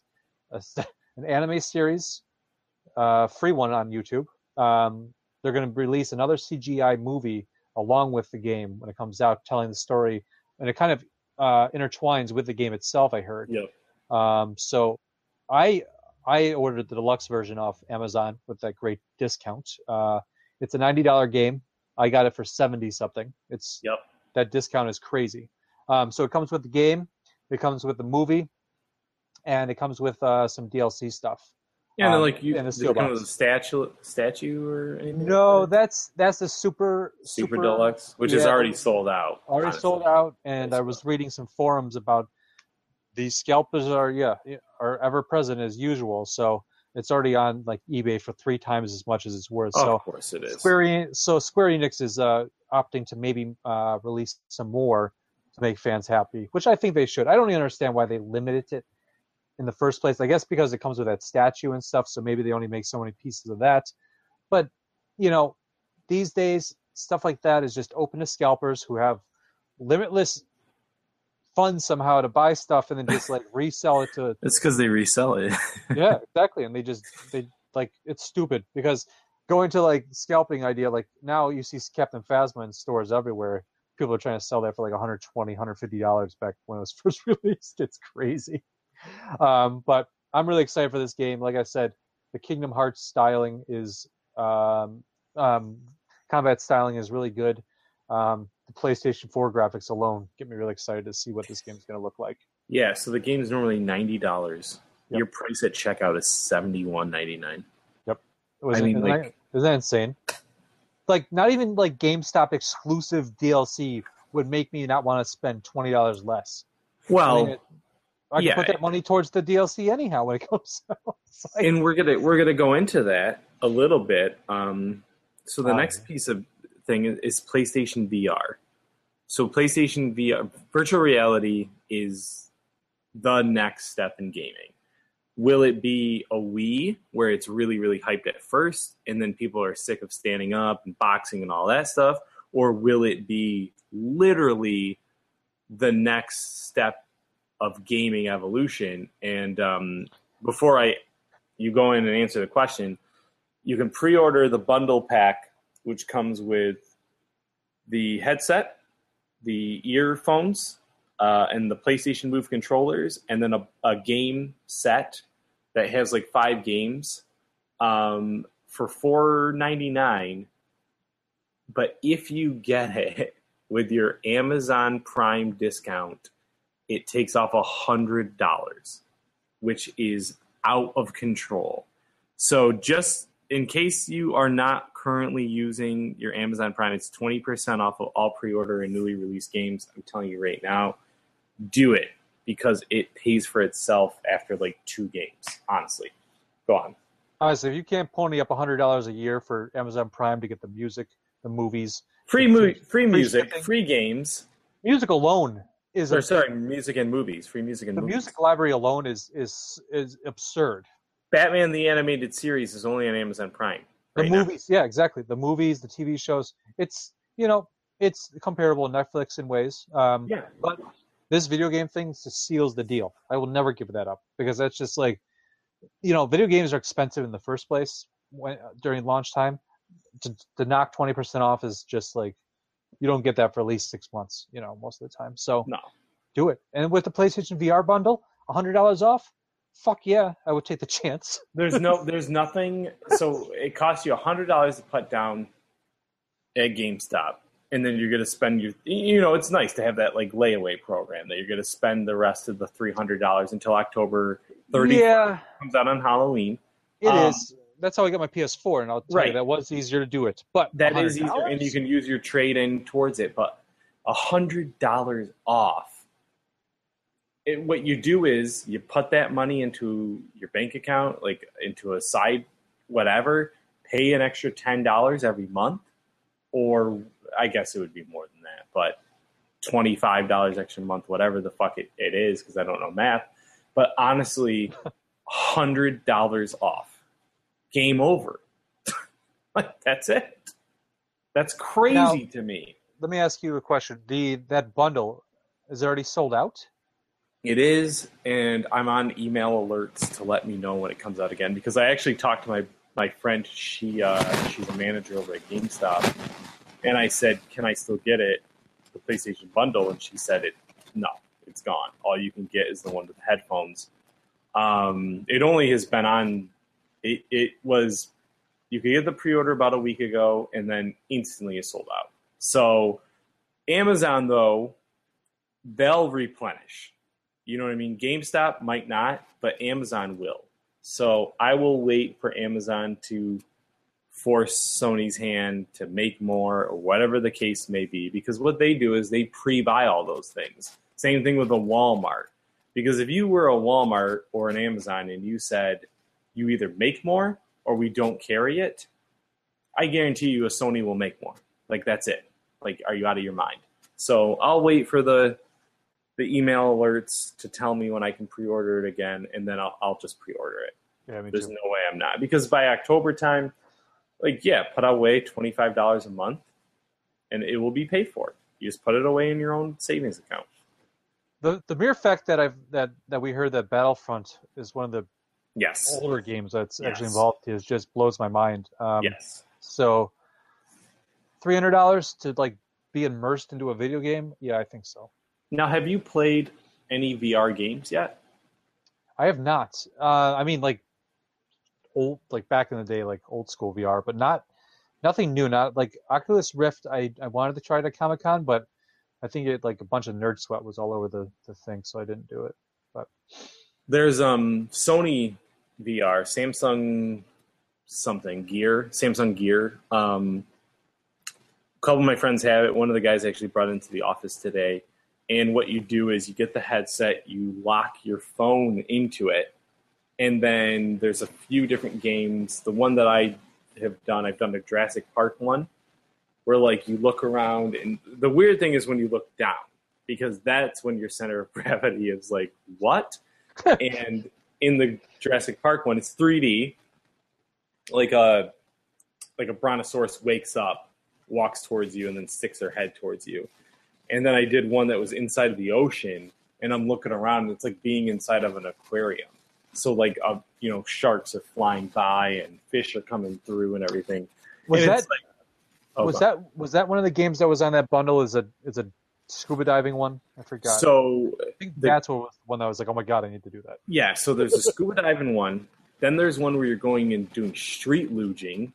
a, <laughs> an anime series, uh, free one on YouTube. Um, they're going to release another CGI movie along with the game when it comes out, telling the story, and it kind of uh, intertwines with the game itself. I heard. Yep. Um, so, I I ordered the deluxe version off Amazon with that great discount. Uh, it's a ninety dollar game. I got it for seventy something. It's Yep. that discount is crazy. Um, so it comes with the game, it comes with the movie, and it comes with uh, some DLC stuff. Yeah, and Um, like you, and a does it come steel with a statue, statue or anything? No, that? that's that's the super super, deluxe, which is already sold out. already honestly. sold out. And That's I was reading some forums about these scalpers are yeah are ever present as usual. So It's already on like eBay for three times as much as it's worth. of so course it is. Square Enix, so Square Enix is uh, opting to maybe uh, release some more to make fans happy, which I think they should. I don't even understand why they limited it in the first place. I guess because it comes with that statue and stuff, so maybe they only make so many pieces of that. But you know, these days stuff like that is just open to scalpers who have limitless funds somehow to buy stuff and then just like <laughs> resell it to It's because they resell it. <laughs> yeah, exactly. And they just they like it's stupid because going to like scalping idea, like now you see Captain Phasma in stores everywhere. People are trying to sell that for like 120 150 dollars back when it was <laughs> first released. It's crazy. Um, but I'm really excited for this game. Like I said, the Kingdom Hearts styling is um, um, combat styling is really good. Um, the PlayStation 4 graphics alone get me really excited to see what this game's going to look like. yeah, so the game is normally ninety dollars. Yep. Your price at checkout is seventy one ninety nine. Was I mean, isn't, like- that, isn't that insane? Like, not even like GameStop exclusive DLC would make me not want to spend twenty dollars less. I, Well, mean, it- I can yeah. put that money towards the DLC anyhow when it <laughs> comes out. Like- and we're gonna we're gonna go into that a little bit. Um, so the next piece of thing is, is PlayStation VR. So PlayStation VR virtual reality is the next step in gaming. Will it be a Wii where it's really really hyped at first, and then people are sick of standing up and boxing and all that stuff, or will it be literally the next step of gaming evolution? And um, before I you go in and answer the question, you can pre-order the bundle pack, which comes with the headset, the earphones, uh, and the PlayStation Move controllers, and then a, a game set that has like five games um, for four ninety nine. But if you get <laughs> it with your Amazon Prime discount, it takes off a hundred dollars, which is out of control. So just in case you are not currently using your Amazon Prime, it's 20% off of all pre-order and newly released games. I'm telling you right now, do it because it pays for itself after like two games, honestly. Go on. Honestly, if you can't pony up hundred dollars a year for Amazon Prime to get the music, the movies, Free The free- free free music, shipping. free games. music alone is Or sorry, music and movies. Free music and the movies. music library alone is is is absurd. Batman the animated series is only on Amazon Prime. The right now. movies, yeah, exactly. The movies, the TV shows. It's you know, it's comparable to Netflix in ways. Um, Yeah. But this video game thing just seals the deal. I will never give that up because that's just like, you know, video games are expensive in the first place when during launch time. To, to knock twenty percent off is just like, you don't get that for at least six months. You know, most of the time. So No. do it. And with the PlayStation VR bundle, hundred dollars off. Fuck yeah, I would take the <laughs> chance. There's no, there's nothing. So it costs you a hundred dollars to put down at GameStop, and then you're gonna spend your, you know, it's nice to have that like layaway program that you're gonna spend the rest of the three hundred dollars until October thirty. Yeah, comes out on Halloween. It um, is. That's how I got my PS4, and I'll tell Right. you that was easier to do it. But That is easier, $100? and you can use your trade in towards it. But a hundred dollars off. It, what you do is you put that money into your bank account, like into a side whatever. Pay an extra ten dollars every month, or I guess it would be more than that, but twenty five dollars extra month, whatever the fuck it, it is, because I don't know math. But honestly, hundred dollars off, game over. <laughs> like that's it. That's crazy Now- to me. Let me ask you a question. The that bundle is already sold out. It is, and I'm on email alerts to let me know when it comes out again because I actually talked to my my friend. She uh, she's a manager over at GameStop, and I said, "Can I still get it, the PlayStation bundle?" And she said, "It no, it's gone. All you can get is the one with the headphones." Um, it only has been on. It it was you could get the pre-order about a week ago, and then instantly it sold out. So Amazon though, they'll replenish. You know what I mean? GameStop might not, but Amazon will. So I will wait for Amazon to force Sony's hand to make more or whatever the case may be. Because what they do is they pre buy all those things. Same thing with a Walmart. Because if you were a Walmart or an Amazon and you said, you either make more or we don't carry it, I guarantee you a Sony will make more. Like that's it. Like, are you out of your mind? So I'll wait for the the email alerts to tell me when I can pre-order it again, and then I'll I'll just pre-order it. Yeah, There's too. no way I'm not because by October time, like yeah, put away twenty five dollars a month, and it will be paid for. You just put it away in your own savings account. The the mere fact that I've that that we heard that Battlefront is one of the Yes. older games that's actually involved is just blows my mind. Um, yes. So, three hundred dollars to like be immersed into a video game? Yeah, I think so. Now, have you played any VR games yet? I have not. Uh, I mean, like old, like back in the day, like old school VR, but not nothing new. Not like Oculus Rift. I I wanted to try it at Comic Con, but I think it like a bunch of nerd sweat was all over the the thing, so I didn't do it. But There's um Sony VR, Samsung something Gear, Samsung Gear. Um, a couple of my friends have it. One of the guys actually brought it into the office today. And what you do is you get the headset, you lock your phone into it, and then there's a few different games. The one that I have done, I've done the Jurassic Park one, where like you look around, and the weird thing is when you look down, because that's when your center of <laughs> gravity is like, what? <laughs> and in the Jurassic Park one, it's 3D. Like a like a brontosaurus wakes up, walks towards you, and then sticks their head towards you. And then I did one that was inside of the ocean, and I'm looking around, and it's like being inside of an aquarium. So like, uh, you know, sharks are flying by, and fish are coming through, and everything. was And that like- oh, was go on. that was that one of the games that was on that bundle? Is a is a scuba diving one? I forgot. So I think the- that's what was one that was like, oh my god, I need to do that. Yeah, so there's a scuba diving one. Then there's one where you're going and doing street luging,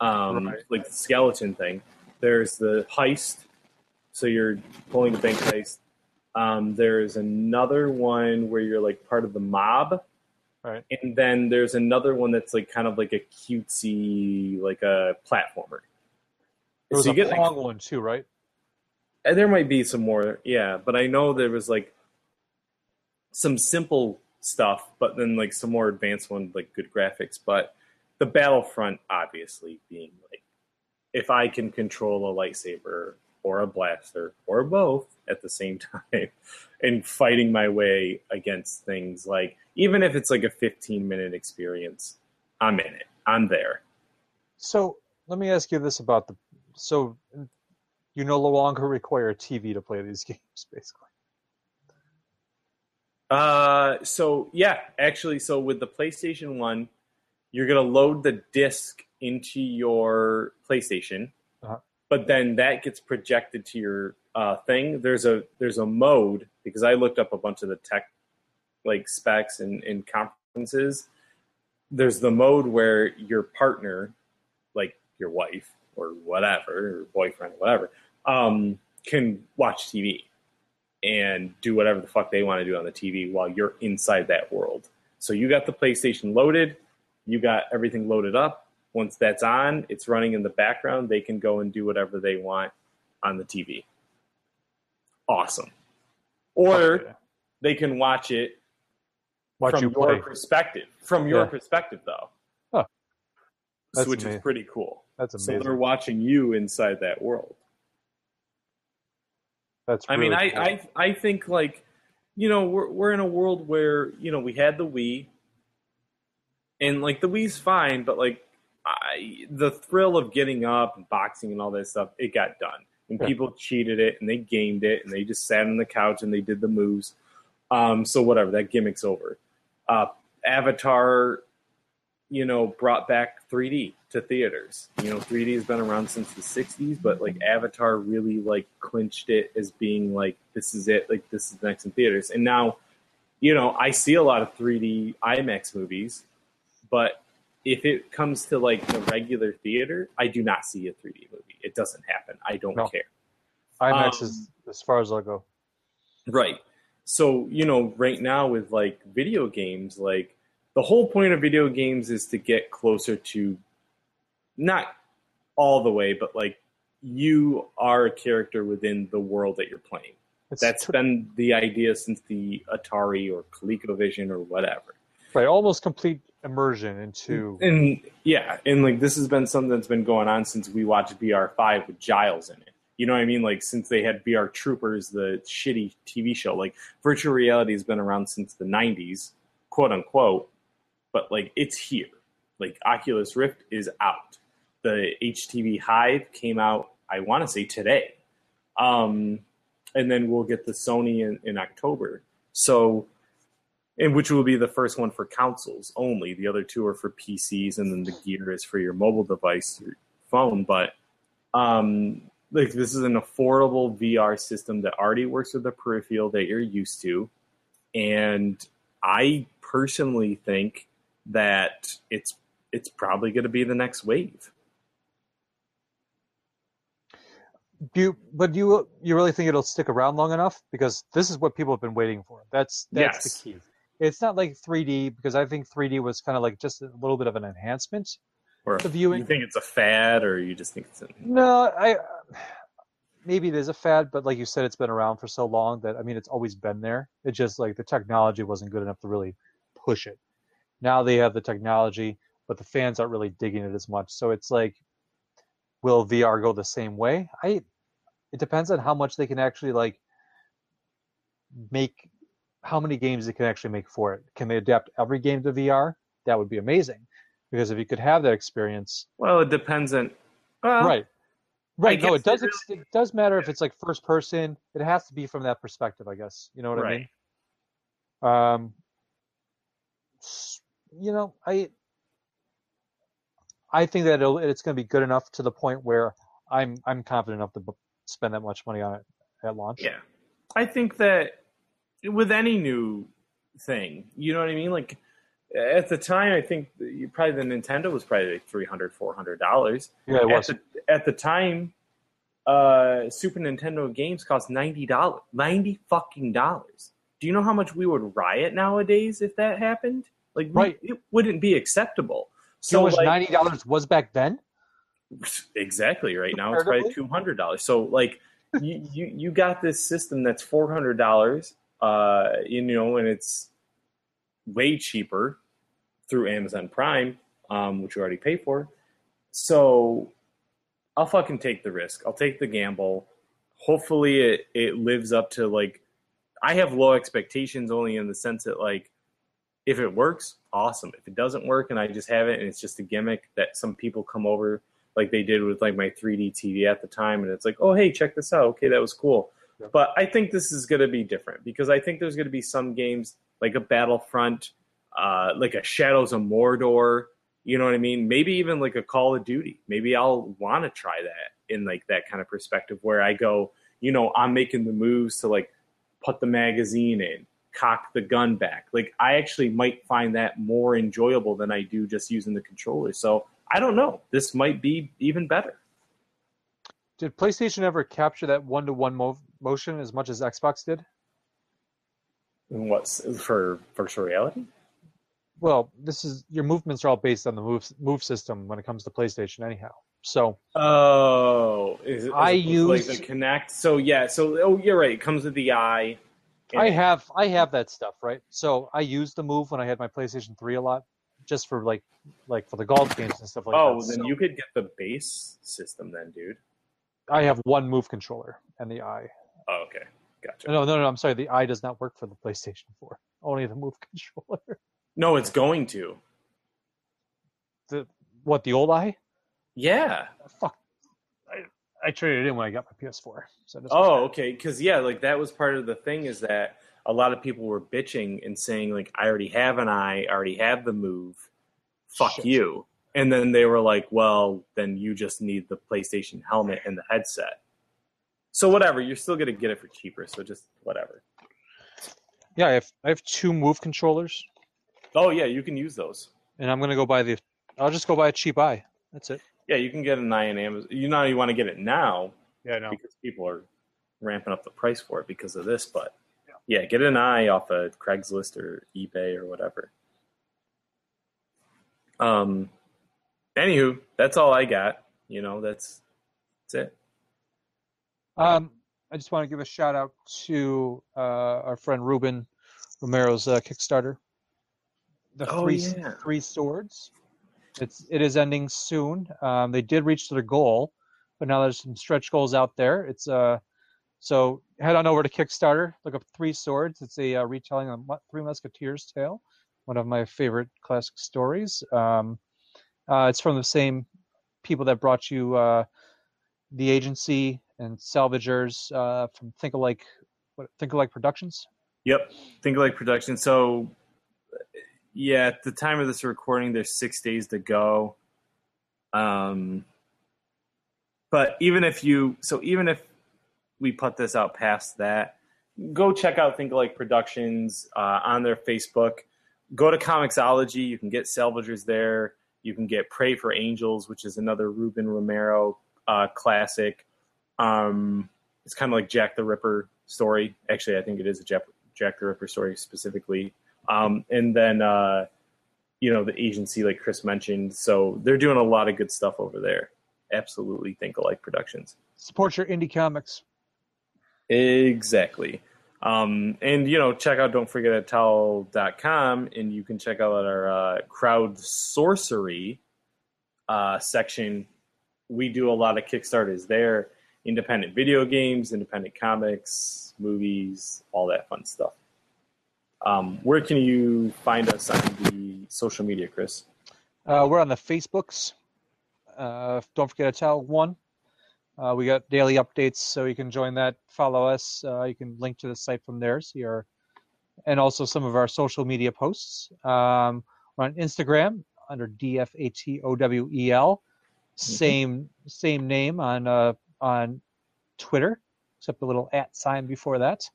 um, Right. like the skeleton thing. There's the heist, so you're pulling a bank heist. Um, there's another one where you're like part of the mob, Right. and then there's another one that's like kind of like a cutesy, like a platformer. There was So a you get, like, Pong one too, right? Uh, There might be some more, yeah, but I know there was like some simple stuff, but then like some more advanced ones, like good graphics. But the Battlefront, obviously, being like, if I can control a lightsaber or a blaster or both at the same <laughs> time and fighting my way against things like, even if it's like a 15 minute experience, I'm in it. I'm there. So let me ask you this about the so you no longer require a TV to play these <laughs> games, basically. Uh, so yeah, actually, so with the PlayStation One, you're gonna load the disc into your PlayStation, Uh-huh. but then that gets projected to your uh, thing. There's a there's a mode because I looked up a bunch of the tech like specs and, and conferences. There's the mode where your partner, like your wife or whatever, or boyfriend, whatever, um, can watch TV and do whatever the fuck they want to do on the TV while you're inside that world. So you got the PlayStation loaded, you got everything loaded up. Once that's on, it's running in the background. They can go and do whatever they want on the TV. Awesome. Or Okay. they can watch it Watch from you your play. perspective. From your Yeah. perspective, though. Huh. That's which amazing. is pretty cool. That's So amazing. they're watching you inside that world. That's I mean, really I, cool. I I think like you know we're we're in a world where you know we had the Wii, and like the Wii's fine, but like I the thrill of getting up and boxing and all that stuff, it got done. And Yeah. people cheated it and they gamed it and they just sat on the couch and they did the moves. Um, so whatever, that gimmick's over. Uh, Avatar, you know, brought back 3D to theaters. You know, 3D has been around since the 60s, but like Avatar really like clinched it as being like this is it, like this is next in theaters. And now, you know, I see a lot of 3D IMAX movies, but if it comes to like the regular theater, I do not see a 3D movie. It doesn't happen. I don't No. care. IMAX um, is as far as I'll go. Right. So, you know, right now with like video games, like the whole point of video games is to get closer to not all the way, but like you are a character within the world that you're playing. It's That's tr- been the idea since the Atari or ColecoVision or whatever. Right, almost complete immersion into. And yeah, and like this has been something that's been going on since we watched VR five with Giles in it. You know what I mean? Like since they had VR Troopers, the shitty TV show. Like virtual reality has been around since the '90s, quote unquote. But like it's here. Like Oculus Rift is out. The HTC Vive came out. I want to say today, um, and then we'll get the Sony in, in October. So and which will be the first one for consoles only. The other two are for PCs, and then the gear is for your mobile device, your phone. But um, like this is an affordable VR system that already works with the peripheral that you're used to, and I personally think that it's it's probably going to be the next wave. Do you, but do you you really think it'll stick around long enough? Because this is what people have been waiting for. That's that's Yes. the key. It's not like 3D because I think 3D was kind of like just a little bit of an enhancement. Or The viewing- you think it's a fad, or you just think it's a, No, I maybe it is a fad, but like you said, it's been around for so long that I mean, it's always been there. It's just like the technology wasn't good enough to really push it. Now they have the technology, but the fans aren't really digging it as much. So it's like, will VR go the same way? I. It depends on how much they can actually like make, how many games they can actually make for it. Can they adapt every game to VR? That would be amazing, because if you could have that experience, well, it depends on well, right right no it does it it does matter if it's like first person it has to be from that perspective i guess you know what Right. i mean um you know i i think that it'll, it's going to be good enough to the point where i'm i'm confident enough to spend that much money on it at launch Yeah. I think that with any new thing, you know what I mean? Like at the time, I think probably the Nintendo was probably like 300 $400. yeah it At was the, at the time, uh, Super Nintendo games cost $90. 90 fucking dollars. Do you know how much we would riot nowadays if that happened? Like, Right. it wouldn't be acceptable. so So, much like, ninety dollars was back then Exactly. Right now it's probably $200. So like <laughs> you, you you got this system that's four hundred dollars, uh, you know, and it's way cheaper through Amazon Prime, um, which you already pay for. So I'll fucking take the risk. I'll take the gamble. Hopefully it it lives up to like I have low expectations only in the sense that like if it works, awesome. If it doesn't work and I just have it and it's just a gimmick that some people come over like they did with like my 3D TV at the time and it's like, "Oh, hey, check this out. Okay, that was cool." Yeah. But I think this is going to be different because I think there's going to be some games like a Battlefront, uh, like a Shadows of Mordor, you know what I mean? Maybe even like a Call of Duty. Maybe I'll want to try that in like that kind of perspective where I go, you know, I'm making the moves to like put the magazine in, cock the gun back. Like I actually might find that more enjoyable than I do just using the controller. So I don't know. This might be even better. did playstation ever capture that one-to-one motion as much as xbox did What's for virtual reality? well, this is your movements are all based on the move move system when it comes to PlayStation, anyhow. So Oh, is it, I opposed like use- the Kinect. So yeah, so oh, you're right. It comes with the eye. And- I have I have that stuff, right? So I used the move when I had my PlayStation 3 a lot, just for like like for the golf games and stuff like oh, that. then So you could get the base system, then, dude. I have one move controller and the eye. Oh, okay, gotcha. No, no, no. I'm sorry. The eye does not work for the PlayStation 4. <laughs> Only the move controller. No, it's going to. The what? The old eye? Yeah. Fuck. I I traded in when I got my PS4. So Oh, okay. Because yeah, like that was part of the thing is that a lot of people were bitching and saying like, I already have an eye, I already have the move. Fuck Shit. you. And then they were like, well, then you just need the PlayStation helmet and the headset. So whatever, you're still gonna get it for cheaper. So just whatever. Yeah, I have I have two move controllers, Oh yeah, you can use those. and I'm gonna go buy the. I'll just go buy a cheap eye. That's it. Yeah, you can get an eye on Amazon. You know you want to get it now Yeah, no. because people are ramping up the price for it because of this. But yeah, get an eye off of Craigslist or eBay or whatever. Um, anywho, that's all I got. You know, that's that's it. Um, I just want to give a shout out to uh, our friend Ruben Romero's uh, Kickstarter. the Oh, three yeah. three swords. It's it is ending soon. Um, they did reach their goal, but now there's some stretch goals out there. It's uh, so head on over to Kickstarter. Look up Three Swords. It's a uh, retelling of Three Musketeers tale, one of my favorite classic stories. Um, uh, it's from the same people that brought you uh, the agency and Salvagers uh, from Think Alike, what Think Alike Productions. Yep, Think Like Productions. So, yeah, at the time of this recording, there's six days to go. Um, but even if you, so even if we put this out past that, go check out Think Like Productions uh, on their Facebook. Go to Comixology. You can get Salvagers there. You can get Pray for Angels, which is another Ruben Romero uh, classic. Um, it's kind of like Jack the Ripper story. Actually, I think it is a Jack, Jack the Ripper story specifically. Um, and then, uh, you know, the agency, like Chris mentioned. So they're doing a lot of good stuff over there. Absolutely think alike productions. Support your indie comics. Exactly. Um, and, you know, check out Don't Forget at Towel.com and you can check out our uh, crowd sorcery uh, section. We do a lot of Kickstarters there independent video games, independent comics, movies, all that fun stuff. Um, where can you find us on the social media, Chris? Uh, we're on the Facebooks. Uh, don't forget to tell one. Uh, we got daily updates, so you can join that. Follow us. Uh, you can link to the site from there. See our, and also some of our social media posts. Um, we're on Instagram under DFATOWEL. Same same name on uh, on Twitter, except a little at sign before that.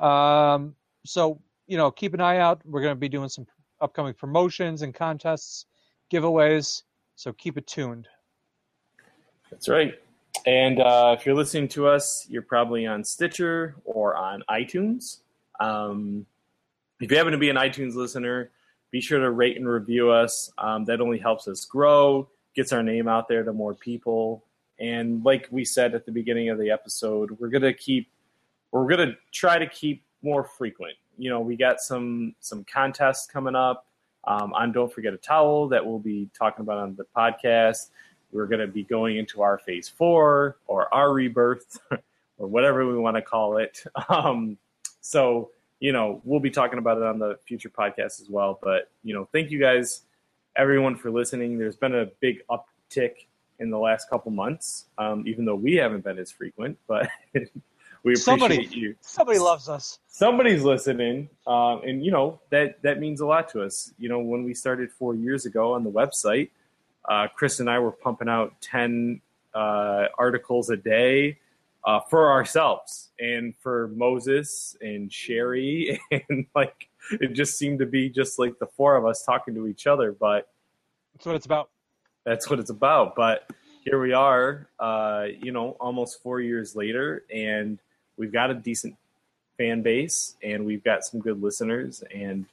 Um, so you know, keep an eye out. We're going to be doing some upcoming promotions and contests, giveaways. So keep it tuned. That's right. And uh, if you're listening to us, you're probably on Stitcher or on iTunes. Um, if you happen to be an iTunes listener, be sure to rate and review us. Um, that only helps us grow, gets our name out there to more people. And like we said at the beginning of the episode, we're gonna keep, we're gonna try to keep more frequent. You know, we got some some contests coming up um, on Don't Forget a Towel that we'll be talking about on the podcast. We're going to be going into our phase four or our rebirth <laughs> or whatever we want to call it. <laughs> Um, so, you know, we'll be talking about it on the future podcast as well. But, you know, thank you guys, everyone, for listening. There's been a big uptick in the last couple months, um, even though we haven't been as frequent, but <laughs> we appreciate Somebody- you Somebody loves us. somebody's listening um, and you know that that means a lot to us you know when we started four years ago on the website uh, chris and i were pumping out 10 uh, articles a day uh, for ourselves and for moses and sherry <laughs> and like it just seemed to be just like the four of us talking to each other but That's what it's about. that's what it's about. But here we are, uh, you know, almost four years later, and we've got a decent fan base, and we've got some good listeners, and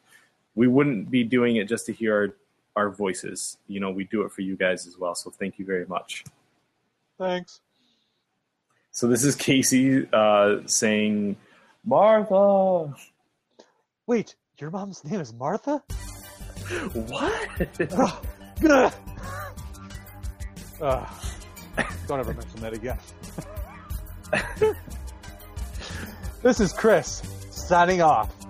we wouldn't be doing it just to hear our, our voices. You know, we do it for you guys as well. So thank you very much. Thanks. So this is Casey uh, saying, Martha. Wait, your mom's name is Martha? What? Ugh. Ugh. don't ever mention that again. <laughs> this is Chris, signing off.